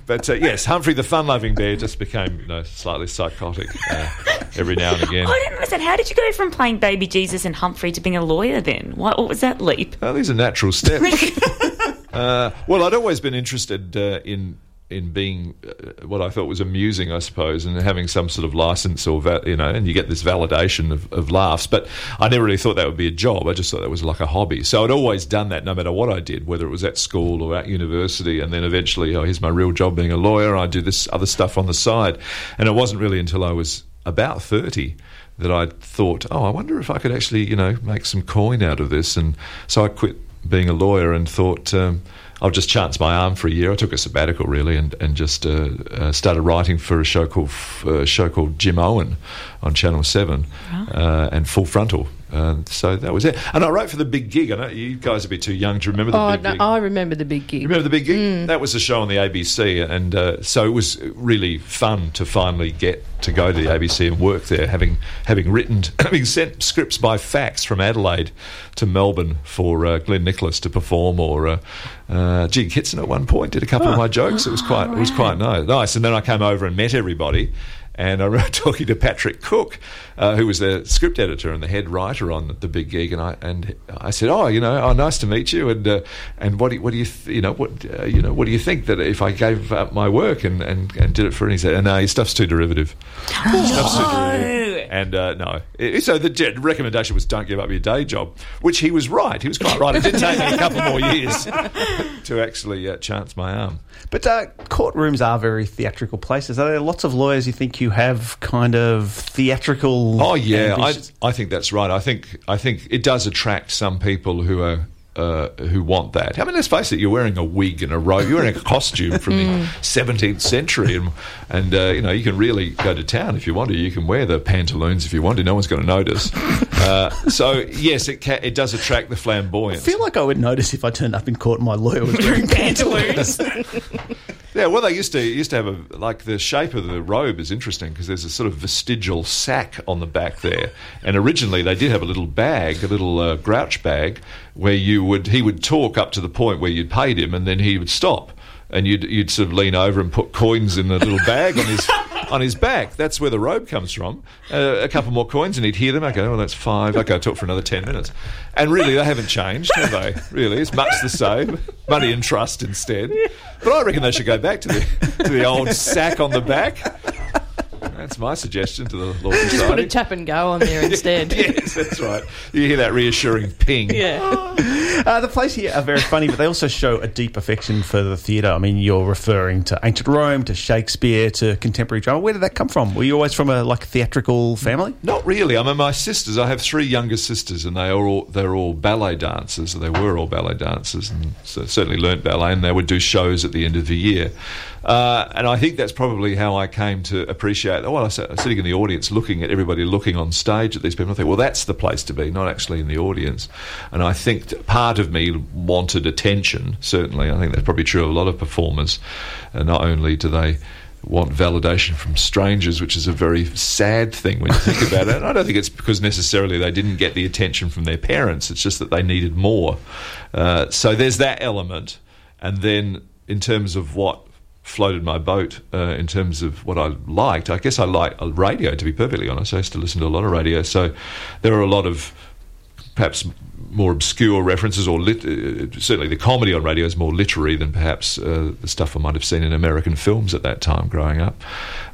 but uh, yes, Humphrey the fun-loving bear just became you know slightly psychotic uh, every now and again. I didn't. How did you go from playing Baby Jesus and Humphrey to being a lawyer then? What, what was that leap? Oh, these are natural steps. uh, well, I'd always been interested uh, in in being uh, what I thought was amusing, I suppose, and having some sort of license or va- you know, and you get this validation of, of laughs. But I never really thought that would be a job. I just thought that was like a hobby. So I'd always done that, no matter what I did, whether it was at school or at university. And then eventually, oh, here's my real job being a lawyer. I do this other stuff on the side, and it wasn't really until I was about thirty that I thought, oh, I wonder if I could actually, you know, make some coin out of this. And so I quit being a lawyer and thought. Um, I'll just chance my arm for a year. I took a sabbatical really, and and just uh, uh, started writing for a show called uh, a show called Jimeoin on Channel Seven, uh, and Full Frontal. Uh, so that was it. And I wrote for the Big Gig. I know you guys would be too young to remember the Oh, Big no, Gig. I remember the big gig. You remember the Big Gig? That was a show on the ABC, and uh, so it was really fun to finally get to go to the ABC and work there, having having written, having sent scripts by fax from Adelaide to Melbourne for uh, Glynn Nicholas to perform, or uh, uh, Jean Kittson at one point did a couple of my jokes. It was quite it was quite nice. And then I came over and met everybody. And I remember talking to Patrick Cook, uh, who was the script editor and the head writer on the Big Gig, and I and I said, "Oh, you know, oh, nice to meet you." And uh, and what do you, what do you th- you know what uh, you know what do you think that if I gave up my work and, and, and did it for? And he said, "No, your stuff's too derivative." Stuff's too derivative. And uh, no, It- so the recommendation was don't give up your day job, which he was right. He was quite right. It did take me a couple more years to actually uh, chance my arm. But uh, courtrooms are very theatrical places. Are there lots of lawyers you think you have kind of theatrical? Oh yeah, I. I think that's right. I think I think it does attract some people who are. Uh, who want that? I mean, let's face it. You're wearing a wig and a robe. You're wearing a costume from the 17th century, and and uh, you know you can really go to town if you want to. You can wear the pantaloons if you want to. No one's going to notice. Uh, so yes, it ca- it does attract the flamboyant. I feel like I would notice if I turned up in court and my lawyer was wearing Pantaloons. Yeah, well, they used to used to have a like the shape of the robe is interesting because there's a sort of vestigial sack on the back there, and originally they did have a little bag, a little uh, grouch bag, where you would he would talk up to the point where you'd paid him, and then he would stop, and you'd you'd sort of lean over and put coins in a little bag on his. On his back, that's where the robe comes from. Uh, a couple more coins, and he'd hear them. I go, "Oh, that's five. Okay, I'll talk for another ten minutes." And really, they haven't changed, have they? Really, it's much the same. Money and trust instead. But I reckon they should go back to the to the old sack on the back. That's my suggestion to the Law Just put Society. a tap and go on there instead. yes, that's right. You hear that reassuring ping. Yeah. Uh, the plays here are very funny, but they also show a deep affection for the theatre. I mean, you're referring to ancient Rome, to Shakespeare, to contemporary drama. Where did that come from? Were you always from a like theatrical family? Not really. I mean, my sisters. I have three younger sisters, and they are all they're all ballet dancers. They were all ballet dancers, and so certainly learnt ballet. And they would do shows at the end of the year. Uh, and I think that's probably how I came to appreciate. Well, I was sitting in the audience, looking at everybody looking on stage at these people. I think, well, that's the place to be, not actually in the audience. And I think part of me wanted attention. Certainly, I think that's probably true of a lot of performers. And not only do they want validation from strangers, which is a very sad thing when you think about it. And I don't think it's because necessarily they didn't get the attention from their parents. It's just that they needed more. Uh, so there's that element. And then in terms of what floated my boat, uh, in terms of what I liked, I guess I like radio, to be perfectly honest. I used to listen to a lot of radio. So there are a lot of perhaps more obscure references, or lit- uh, certainly the comedy on radio is more literary than perhaps uh, the stuff I might have seen in American films at that time growing up.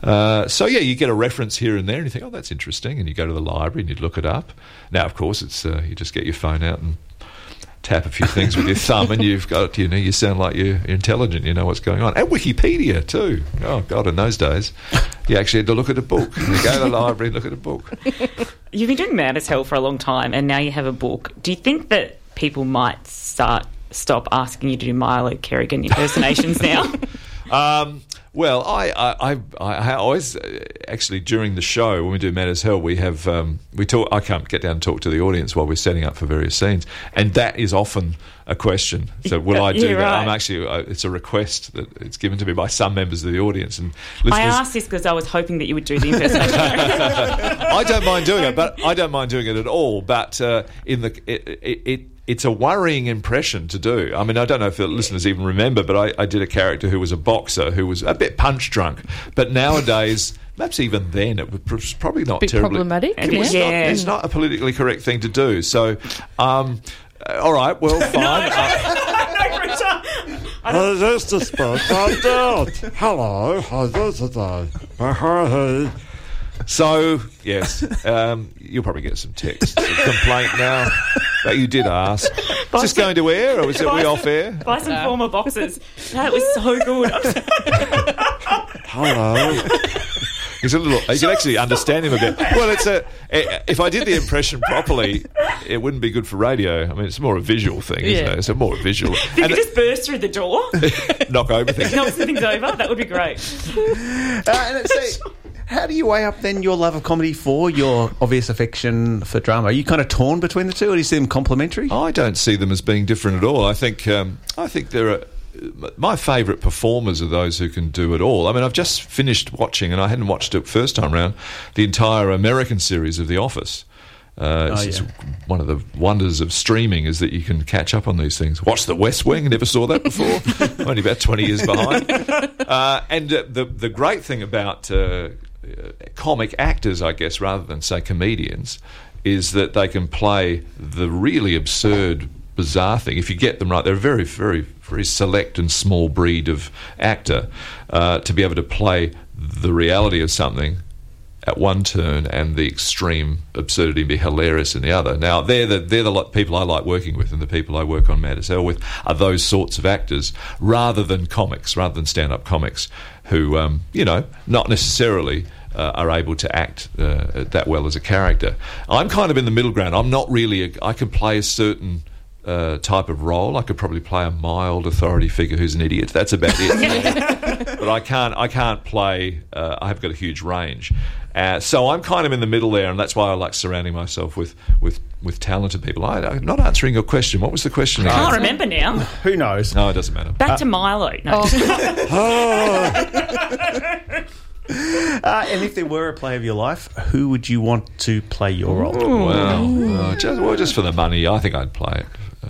Uh, so yeah, you get a reference here and there, and you think, oh, that's interesting, and you go to the library and you look it up. Now, of course, it's uh, you just get your phone out and tap a few things with your thumb, and you've got you know you sound like you're intelligent. You know what's going on, and Wikipedia too. Oh God, in those days, you actually had to look at a book. You go to the library, and look at a book. You've been doing Mad as Hell for a long time, and now you have a book. Do you think that people might start stop asking you to do Milo Kerrigan impersonations now? Um, well, I, I, I, I always uh, actually during the show when we do Mad as Hell, we have um, we talk. I can't get down and talk to the audience while we're setting up for various scenes, and that is often a question. So, will I do Yeah, that? right. I'm actually uh, it's a request that it's given to me by some members of the audience and listeners. I asked this because I was hoping that you would do the impersonation. I don't mind doing it, but I don't mind doing it at all. But uh, in the it, it, it it's a worrying impression to do. I mean, I don't know if the listeners even remember, but I, I did a character who was a boxer who was a bit punch drunk. But nowadays. Perhaps even then, it was probably not Bit terribly problematic, It was yeah. not, it's not a politically correct thing to do. So, um, uh, all right, well, fine. Uh, This is Spencer Dad. Hello, how's it today? Hey, so yes, um, you'll probably get some text, some complaint now that you did ask. Is this going to air, or was it we off air? Buy some former boxes. That was so good. hello. He's a little. You can actually understand him a bit. Well, it's a. If I did the impression properly, it wouldn't be good for radio. I mean, it's more a visual thing, isn't Yeah. it? It's a more visual. If you And could just burst through the door, knock over things. knock some things over, that would be great. Uh, and so, how do you weigh up then your love of comedy for your obvious affection for drama? Are you kind of torn between the two, or do you see them complementary? I don't see them as being different at all. I think. Um, I think there are. My favourite performers are those who can do it all. I mean, I've just finished watching, and I hadn't watched it first time round, the entire American series of The Office. Uh, it's, Oh, yeah. one of the wonders of streaming is that you can catch up on these things. Watch The West Wing, never saw that before. Only about 20 years behind. Uh, and uh, the, the great thing about uh, comic actors, I guess, rather than say comedians, is that they can play the really absurd, bizarre thing. If you get them right, they're a very, very, very select and small breed of actor uh, to be able to play the reality of something at one turn and the extreme absurdity and be hilarious in the other. Now, they're the, they're the people I like working with, and the people I work on Mad as Hell with are those sorts of actors rather than comics, rather than stand up comics who, um, you know, not necessarily. Uh, are able to act uh, that well as a character. I'm kind of in the middle ground. I'm not really. A, I can play a certain uh, type of role. I could probably play a mild authority figure who's an idiot. That's about it. but I can't. I can't play. Uh, I have got a huge range, uh, so I'm kind of in the middle there, and that's why I like surrounding myself with with with talented people. I, I'm not answering your question. What was the question? I can't remember now. Who knows? No, it doesn't matter. Back to Milo. No. Uh, and if there were a play of your life, who would you want to play your role? Well, uh, just, well, just for the money, I think I'd play it.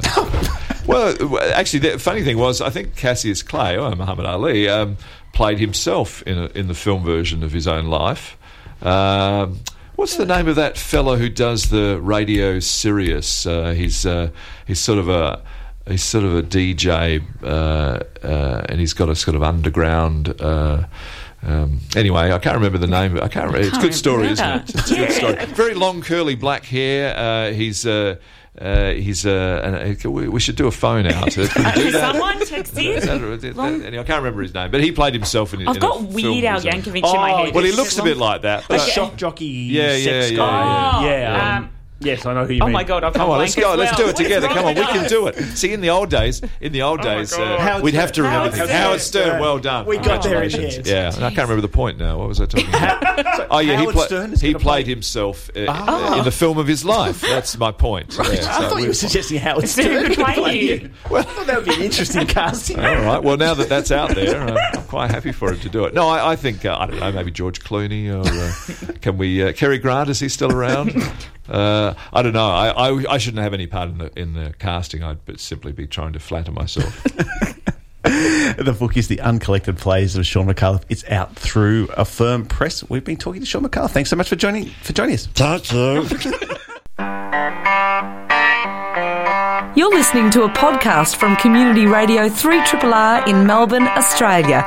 Uh, well, actually, the funny thing was, I think Cassius Clay, or Muhammad Ali, um, played himself in a, in the film version of his own life. Um, what's the name of that fellow who does the radio Sirius? Uh, he's uh, he's sort of a he's sort of a DJ, uh, uh, and he's got a sort of underground. Um, anyway, I can't remember the name. Of. I can't remember. It's a good story, remember isn't it? It's a good story. Very long, curly black hair. Uh, he's. Uh, uh, he's uh, and, uh, we, we should do a phone out. Uh, Can we do that? someone text Is in? is that- Long- anyway, I can't remember his name, but he played himself in. I've in got a Weird film Al version. Yankovic in my head. Well, he looks a bit like that. But Shock jockey, Yeah, sex yeah, guy. yeah. yeah. Um, yes, I know who you Oh mean. my god! I've Come on, let's go. as Let's do it together. Come on, we can do it. See, in the old days, in the old Oh days, uh, we'd have to remember Howard things. Howard Stern. Stern, well done. We got there in the Congratulations. end. Yeah, I can't remember the point now. What was I talking about? oh yeah, he, Howard pla- Stern is he played play- himself uh, in the film of his life. That's my point. Yeah, I so thought you we- were suggesting Howard Who Stern could could play play you? you. Well, I thought that would be an interesting casting. All right. Well, now that that's out there, uh, I'm quite happy for him to do it. No, I, I think uh, I don't know. Maybe George Clooney or uh, can we? Uh, Cary Grant is he still around? Uh, I don't know. I, I I shouldn't have any part in the in the casting. I'd but simply be trying to flatter myself. The book is The Uncollected Plays of Shaun Micallef. It's out through Affirm Press. We've been talking to Shaun Micallef. Thanks so much for joining for joining us. Thank you. You're listening to a podcast from Community Radio 3RRR in Melbourne, Australia.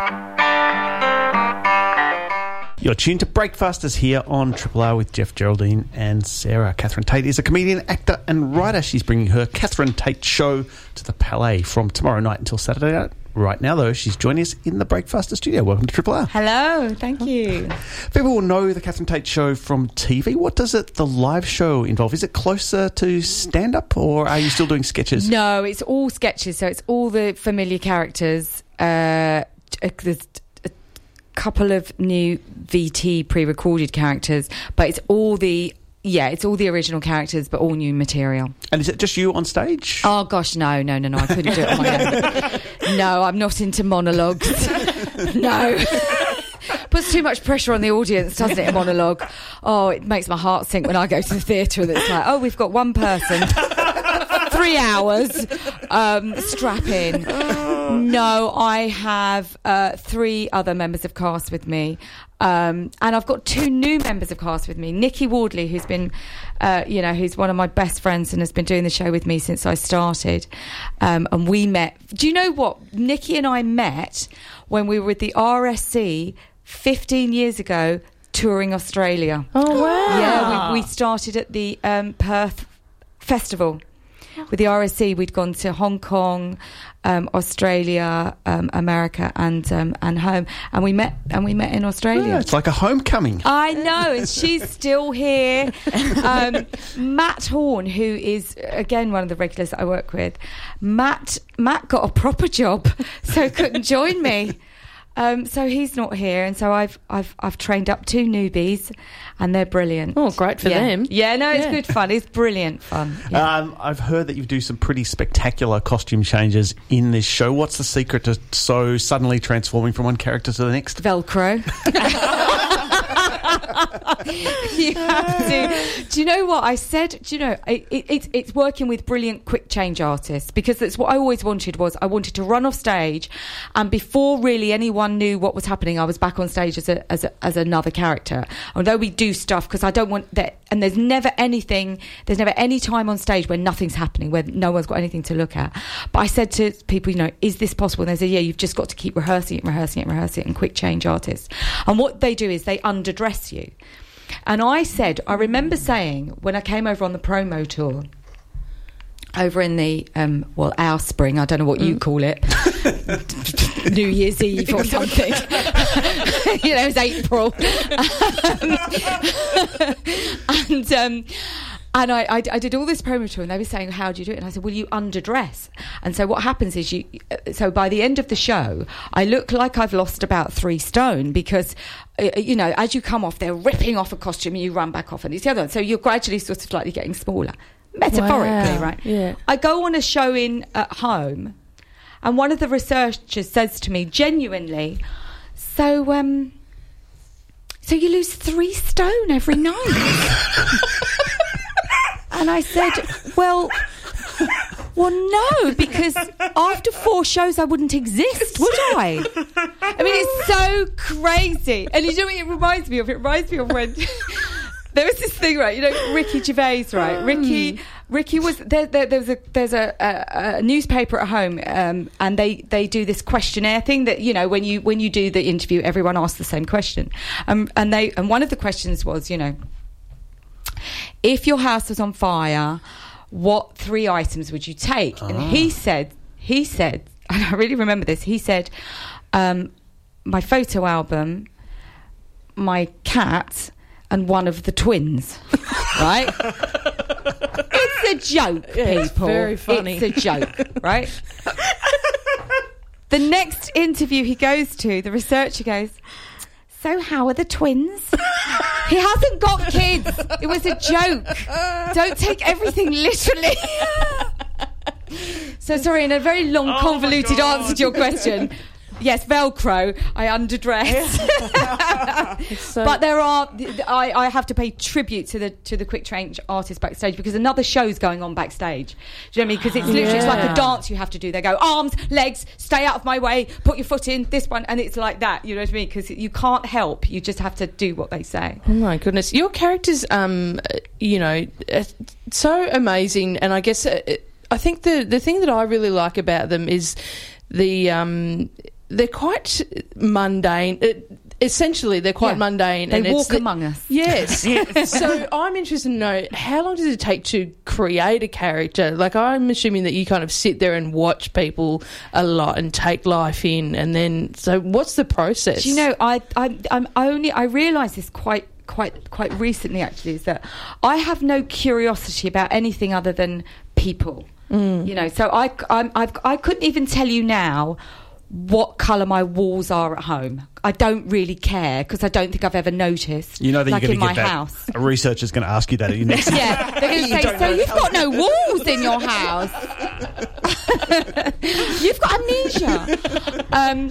You're tuned to Breakfasters here on Triple R with Jeff Geraldine and Sarah. Catherine Tate is a comedian, actor, and writer. She's bringing her Catherine Tate show to the Palais from tomorrow night until Saturday night. Right now, though, she's joining us in the Breakfaster studio. Welcome to Triple R. Hello, thank you. People will know the Catherine Tate show from TV. What does it, the live show involve? Is it closer to stand up or are you still doing sketches? No, it's all sketches, so it's all the familiar characters. Uh, there's a couple of new VT pre-recorded characters, but it's all the yeah, it's all the original characters, but all new material. And is it just you on stage? Oh gosh, no, no, no, no! I couldn't do it on my own. No, I'm not into monologues. no. Puts too much pressure on the audience, doesn't it? A monologue. Oh, it makes my heart sink when I go to the theatre and it's like, oh, we've got one person, three hours, um, strap in. No, I have uh, three other members of cast with me. Um, and I've got two new members of cast with me. Niky Wardley, who's been, uh, you know, who's one of my best friends and has been doing the show with me since I started. Um, and we met. Do you know what? Nikki and I met when we were with the RSC 15 years ago touring Australia. Oh wow! Yeah, we, we started at the um, Perth Festival with the RSC. We'd gone to Hong Kong, um, Australia, um, America, and um, and home, and we met and we met in Australia. Yeah, it's like a homecoming. I know, and she's still here. Um, Matt Horne, who is again one of the regulars that I work with, Matt Matt got a proper job, so couldn't join me. Um, so he's not here, and so I've I've I've trained up two newbies, and they're brilliant. Oh, great for yeah. them. Yeah, no, it's Yeah. good fun. It's brilliant fun. Yeah. Um, I've heard that you do some pretty spectacular costume changes in this show. What's the secret to so suddenly transforming from one character to the next? Velcro. you have to. Do you know what I said? Do you know it, it, it's it's working with brilliant quick change artists because that's what I always wanted was I wanted to run off stage, and before really anyone knew what was happening, I was back on stage as a as, a, as another character. Although we do stuff because I don't want that, and there's never anything, there's never any time on stage where nothing's happening, where no one's got anything to look at. But I said to people, you know, is this possible? And they said, yeah, you've just got to keep rehearsing it, rehearsing it, rehearsing it, and quick change artists. And what they do is they underdress you. And I said, I remember saying when I came over on the promo tour, over in the um, well, our spring, I don't know what you call it, New Year's Eve or something. you know, it's April, and um, and I, I, I did all this promo tour, and they were saying, "How do you do it?" And I said, "Well, you underdress." And so what happens is you. So by the end of the show, I look like I've lost about three stone because, uh, you know, as you come off, they're ripping off a costume, and you run back off, and it's the other one. So you're gradually sort of slightly getting smaller, metaphorically, Wow. right? Yeah. I go on a show in at home, and one of the researchers says to me, genuinely, "So, um, so you lose three stone every night?" and I said, "Well." Well, no, because after four shows, I wouldn't exist, would I? I mean, it's so crazy. And you know what it reminds me of? It reminds me of when there was this thing, right? You know, Ricky Gervais, right? Ricky, Ricky was there. there there's a there's a, a, a newspaper at home, um, and they they do this questionnaire thing that you know when you when you do the interview, everyone asks the same question, um, and they and one of the questions was, you know, if your house was on fire, what three items would you take? And he said, he said, and I really remember this. He said, um, my photo album, my cat, and one of the twins. right? It's a joke, people. Yeah, it's very funny. It's a joke, right? the next interview he goes to, the researcher goes, So, how are the twins? he hasn't got kids. It was a joke. Don't take everything literally. so, sorry, in a very long, Oh convoluted answer to your question. Yes, Velcro. I underdress, So- but there are. I, I have to pay tribute to the to the quick change artists backstage because another show's going on backstage. Do you know what I mean? Because it's literally it's like a dance you have to do. They go arms, legs, stay out of my way, put your foot in this one, and it's like that. You know what I mean? Because you can't help. You just have to do what they say. Oh my goodness, your characters, um, uh, you know, uh, so amazing, and I guess uh, I think the the thing that I really like about them is the um, they're quite mundane. Uh, essentially they're quite Yeah. mundane. They and it's walk the- among us. Yes. so I'm interested to know how long does it take to create a character? Like I'm assuming that you kind of sit there and watch people a lot and take life in, and then so what's the process? Do you know, I, I, I'm only, I realise this quite, quite, quite recently actually, is that I have no curiosity about anything other than people. You know, so I, I'm, I've, I couldn't even tell you now what colour my walls are at home. I don't really care because I don't think I've ever noticed. You know that like you're in going to my get that. house. A researcher's going to ask you that at your next. Yeah, they're going to say, so you've got no walls in your house. you've got amnesia. Um,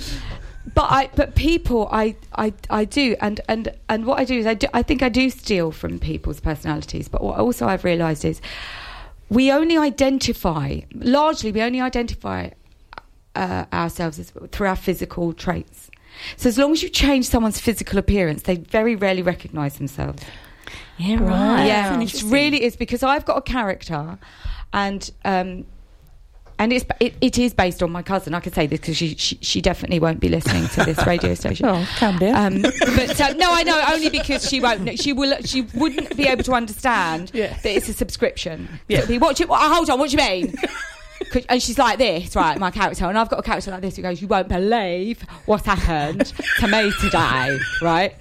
but I, but people, I, I, I do, and and and what I do is I do, I think I do steal from people's personalities. But what also I've realised is we only identify largely we only identify uh, ourselves as, through our physical traits. So as long as you change someone's physical appearance, they very rarely recognise themselves. Yeah, right. Yeah, it really is because I've got a character, and um, and it's it, it is based on my cousin. I can say this because she, she she definitely won't be listening to this radio station. Oh, calm down. Um, but uh, no, I know only because she won't. She will. She wouldn't be able to understand Yeah. that it's a subscription. Yeah. It'd be, what do you, oh, hold on. What do you mean? And she's like this, right? My character, and I've got a character like this who goes, "You won't believe what happened to me today," right?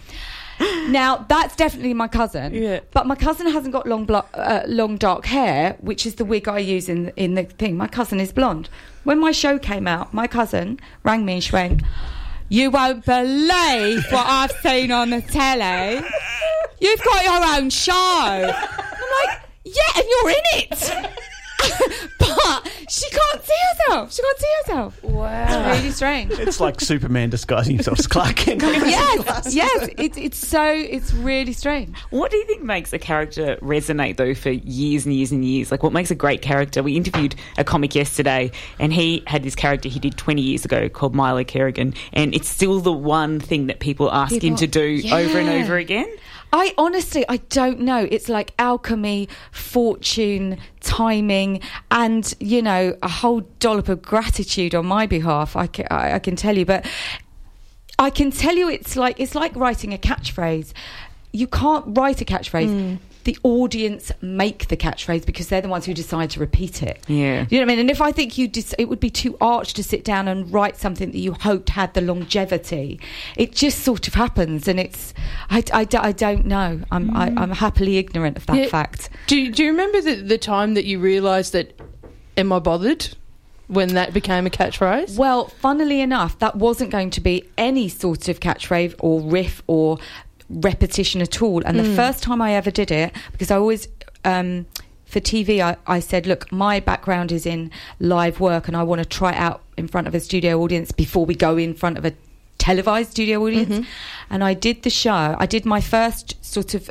Now that's definitely my cousin. Yeah. But my cousin hasn't got long, blo- uh, long dark hair, which is the wig I use in in the thing. My cousin is blonde. When my show came out, my cousin rang me and she went, "You won't believe what I've seen on the telly. You've got your own show." I'm like, "Yeah, and you're in it." but she can't see herself. She can't see herself. Wow. It's really strange. It's like Superman disguising himself as Clark Kent. yes, yes. It's it's so it's really strange. What do you think makes a character resonate though for years and years and years? Like what makes a great character? We interviewed a comic yesterday and he had this character he did 20 years ago called Milo Kerrigan and it's still the one thing that people ask him to do over and over again. I honestly, I don't know. It's like alchemy, fortune, timing, and you know, a whole dollop of gratitude on my behalf. I can, I, I can tell you, but I can tell you, it's like it's like writing a catchphrase. You can't write a catchphrase. Mm. The audience make the catchphrase because they're the ones who decide to repeat it. Yeah. You know what I mean? And if I think you, dis- it would be too arch to sit down and write something that you hoped had the longevity. It just sort of happens, and it's. I, I don't know. I'm I, mm. I'm happily ignorant of that Yeah. fact. Do you, do you remember the, the time that you realised that am I bothered when that became a catchphrase? Well, funnily enough, that wasn't going to be any sort of catchphrase or riff or repetition at all. And the first time I ever did it, because I always. Um, for TV, I, I said, look, my background is in live work and I want to try it out in front of a studio audience before we go in front of a televised studio audience. And I did the show. I did my first sort of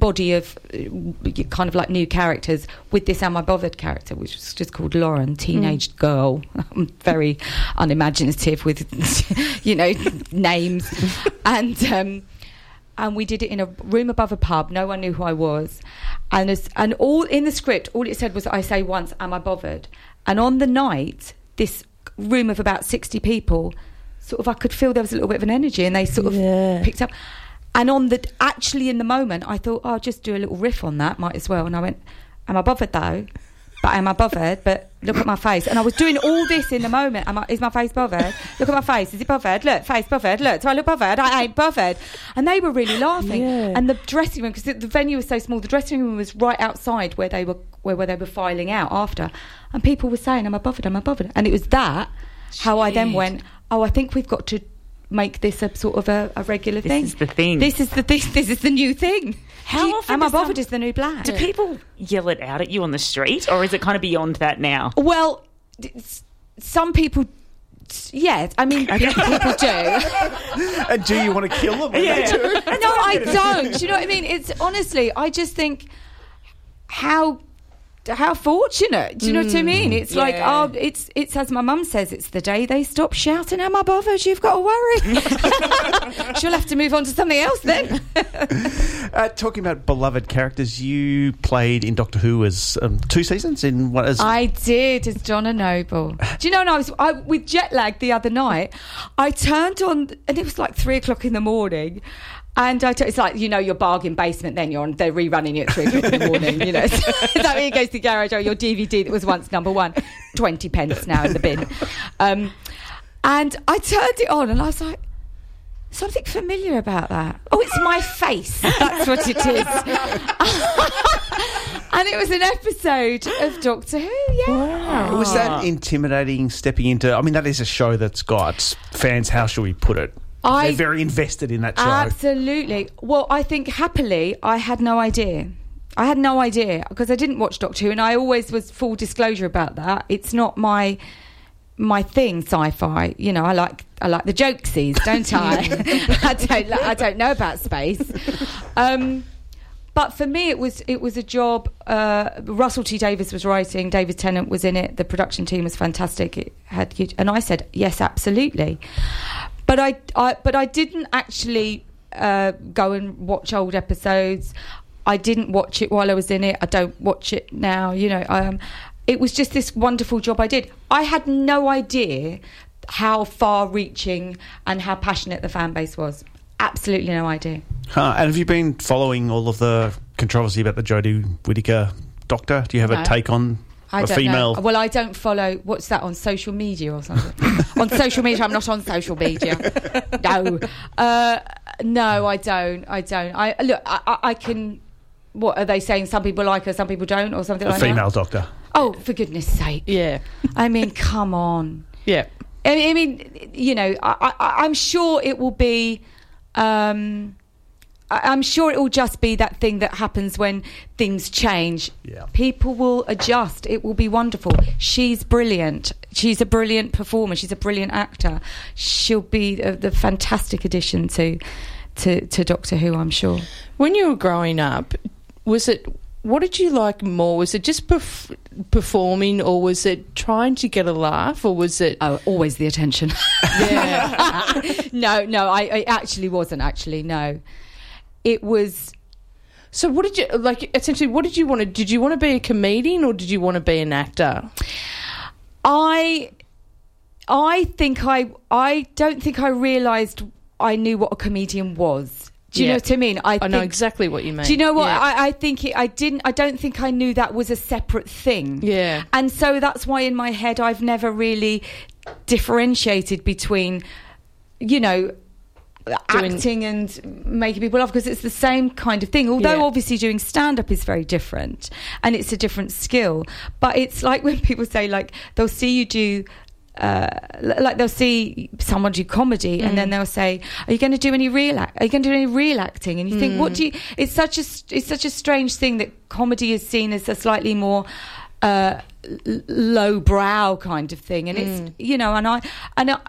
body of uh, kind of like new characters with this Am I Bothered character, which was just called Lauren, teenage girl. I'm very unimaginative with, you know, names. and, um, and we did it in a room above a pub. No one knew who I was, and as, and all in the script, all it said was, "I say once, am I bothered?" And on the night, this room of about sixty people, sort of, I could feel there was a little bit of an energy, and they sort of Yeah. picked up. And on the actually in the moment, I thought, oh, I'll just do a little riff on that, might as well. And I went, "Am I bothered though?" But am I bothered? But look at my face. And I was doing all this in the moment. I, is my face bothered? Look at my face. Is it bothered? Look, face bothered. Look, do I look bothered? I ain't bothered. And they were really laughing. Yeah. And the dressing room, because the, the venue was so small, the dressing room was right outside where they were where, where they were filing out after. And people were saying, "Am I bothered? Am I bothered?" And it was that how I then went, "Oh, I think we've got to." Make this a sort of a, a regular This thing. is the thing. This is the thing. This is the new thing. How you- often am I does some- bothered? Is the new black? Do people yell it out at you on the street or is it kind of beyond that now? Well, some people, yes. I mean, people do. And do you want to kill them? when they do? no, I don't. You know what I mean? It's honestly, I just think how how fortunate. Do you know what I mean? It's like, oh, it's it's as my mum says, it's the day they stop shouting, "Am I bothered? You've got to worry." She'll have to move on to something else then. Uh, talking about beloved characters, you played in Doctor Who as um, two seasons in what as I did as Donna Noble. Do you know? When I was I, with jet lag the other night. I turned on, and it was like three o'clock in the morning. And I t- it's like you know your bargain basement. Then you're on. They're rerunning it at three o'clock in the morning. You know, is that when you go to the garage? Or your DVD that was once number one, twenty pence now in the bin. Um, and I turned it on, and I was like, something familiar about that. Oh, it's my face. That's what it is. and it was an episode of Doctor Who. Yeah. Was that intimidating stepping into? I mean, that is a show that's got fans. How shall we put it? I- They're very invested in that show. Absolutely. Well, I think happily, I had no idea. I had no idea because I didn't watch Doctor Who, and I always was full disclosure about that. It's not my my thing, sci-fi. You know, I like I like the jokesies, don't I? I don't I don't know about space. Um, but for me, it was it was a job. Uh, Russell T Davies was writing. David Tennant was in it. The production team was fantastic. It had and I said yes, absolutely. But I, I but I didn't actually uh, go and watch old episodes. I didn't watch it while I was in it. I don't watch it now. You know, um, it was just this wonderful job I did. I had no idea how far-reaching and how passionate the fan base was. Absolutely no idea. Huh, and have you been following all of the controversy about the Jodie Whittaker doctor? Do you have No. a take on I a don't female? know. Well, I don't follow. What's that on social media or something? on social media, I'm not on social media. No, uh, no, I don't. I don't. I look. I, I, I can. What are they saying? Some people like her, some people don't, or something a like female that. Female doctor. Oh, for goodness' sake! Yeah. I mean, come on. Yeah. I mean, you know, I, I, I'm sure it will be. Um, I- I'm sure it will just be that thing that happens when things change. Yeah. People will adjust. It will be wonderful. She's brilliant. She's a brilliant performer. She's a brilliant actor. She'll be the, the fantastic addition to, to to Doctor Who. I'm sure. When you were growing up, was it what did you like more? Was it just perf- performing, or was it trying to get a laugh, or was it? Oh, always the attention. Yeah. no, no, I, I actually wasn't. Actually, no. It was. so, what did you like? Essentially, what did you want to? Did you want to be a comedian, or did you want to be an actor? I I think I I don't think I realised I knew what a comedian was. Do you Yeah. know what I mean? I, I know exactly what you mean. Do you know what Yeah. I, I think? It, I didn't. I don't think I knew that was a separate thing. Yeah. and so that's why in my head I've never really differentiated between, you know. Doing- acting and making people laugh because it's the same kind of thing. Although Yeah. obviously doing stand up is very different and it's a different skill. But it's like when people say like they'll see you do uh, like they'll see someone do comedy and Mm. then they'll say, "Are you going to do any real? Act- are you going to do any real acting?" And you think, Mm. "What do you?" It's such a it's such a strange thing that comedy is seen as a slightly more uh, l- low brow kind of thing, and it's you know, and I and I, Mm.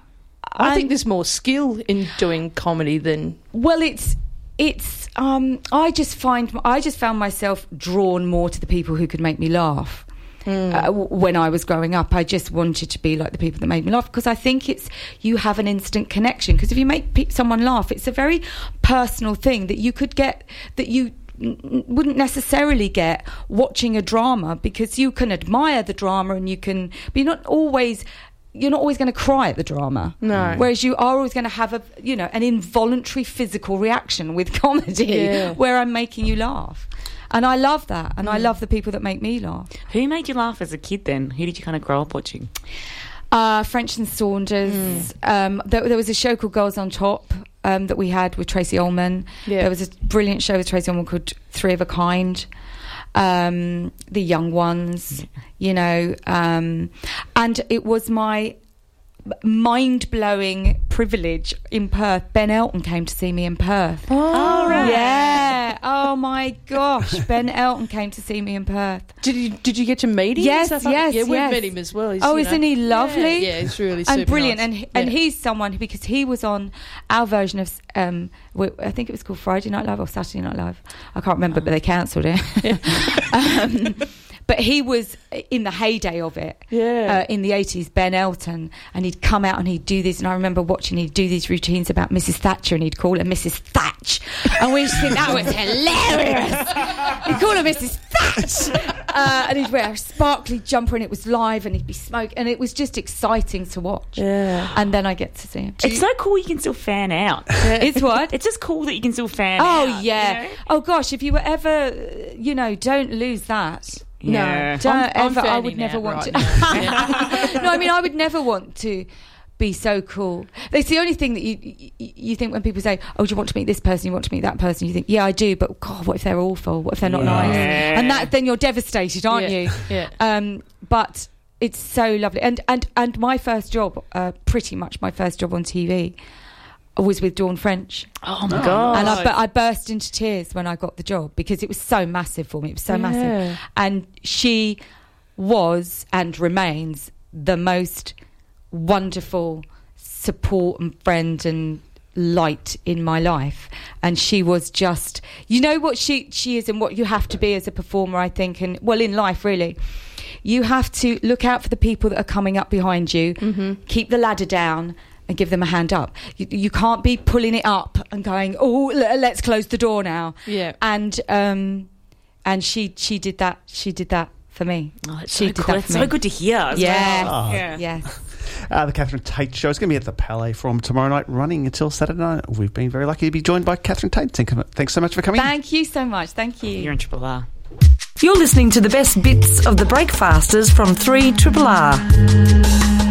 I think there's more skill in doing comedy than well, it's it's. Um, I just find I just found myself drawn more to the people who could make me laugh. Uh, w- when I was growing up, I just wanted to be like the people that made me laugh because I think it's you have an instant connection. Because if you make pe- someone laugh, it's a very personal thing that you could get that you n- wouldn't necessarily get watching a drama because you can admire the drama and you can, but you're not always. You're not always going to cry at the drama. No. Whereas you are always going to have a, you know, an involuntary physical reaction with comedy Yeah. where I'm making you laugh. And I love that. And I love the people that make me laugh. Who made you laugh as a kid then? Who did you kind of grow up watching? Uh, French and Saunders. Um, there, there was a show called Girls on Top um, that we had with Tracey Ullman. Yeah. There was a brilliant show with Tracey Ullman called Three of a Kind. Um, the Young Ones, you know. Um, and it was my mind blowing privilege in Perth. Ben Elton came to see me in Perth. Oh, right. Yeah. Oh my gosh. Ben Elton came to see me in Perth. Did you did you get to meet him? Yes, and like yes, yeah, we've yes. met him as well. He's, oh, isn't know- he lovely? Yeah, yeah, he's really and super brilliant. nice. And he- and he's someone because he was on our version of um, w- I think it was called Friday Night Live or Saturday Night Live. I can't remember, but they cancelled it. um, but he was in the heyday of it. Yeah. Uh, in the 80s, Ben Elton, and he'd come out and he'd do this. And I remember watching, he'd do these routines about Mrs. Thatcher, and he'd call her Mrs. Thatch. And we used to think that was hilarious. he'd call her Mrs. Thatch. Uh, and he'd wear a sparkly jumper, and it was live, and he'd be smoking. And it was just exciting to watch. Yeah. And then I get to see him. It's so cool you can still fan out. It's what? It's just cool that you can still fan out. Oh out. yeah. you know? Oh gosh, if you were ever, you know, don't lose that. Yeah. No, don't I'm- I'm ever. I would never want right to. no, I mean, I would never want to be so cool. It's the only thing that you, you think when people say, "Oh, do you want to meet this person? You want to meet that person?" You think, "Yeah, I do," but God, what if they're awful? What if they're not nice? And that then you're devastated, aren't Yeah, you? yeah. Um, but it's so lovely. And and and my first job, uh, pretty much my first job on TV, was with Dawn French. Oh, oh my god. And I, but I burst into tears when I got the job because it was so massive for me. It was so Yeah. massive. And she was and remains the most wonderful support and friend and light in my life and she was just you know what she she is and what you have to be as a performer I think and well in life really you have to look out for the people that are coming up behind you mm-hmm. keep the ladder down and give them a hand up you, you can't be pulling it up and going oh l- let's close the door now Yeah. and um and she she did that she did that for me Oh, it's she so, did cool. that It's for so good to hear. Yeah. yes well. yes yes Uh, the Catherine Tate show is going to be at the Palais from tomorrow night, running until Saturday night. We've been very lucky to be joined by Catherine Tate. Thanks so much for coming. thank you so much thank you You're in Triple R. You're listening to the best bits of the Breakfasters from 3 Triple R.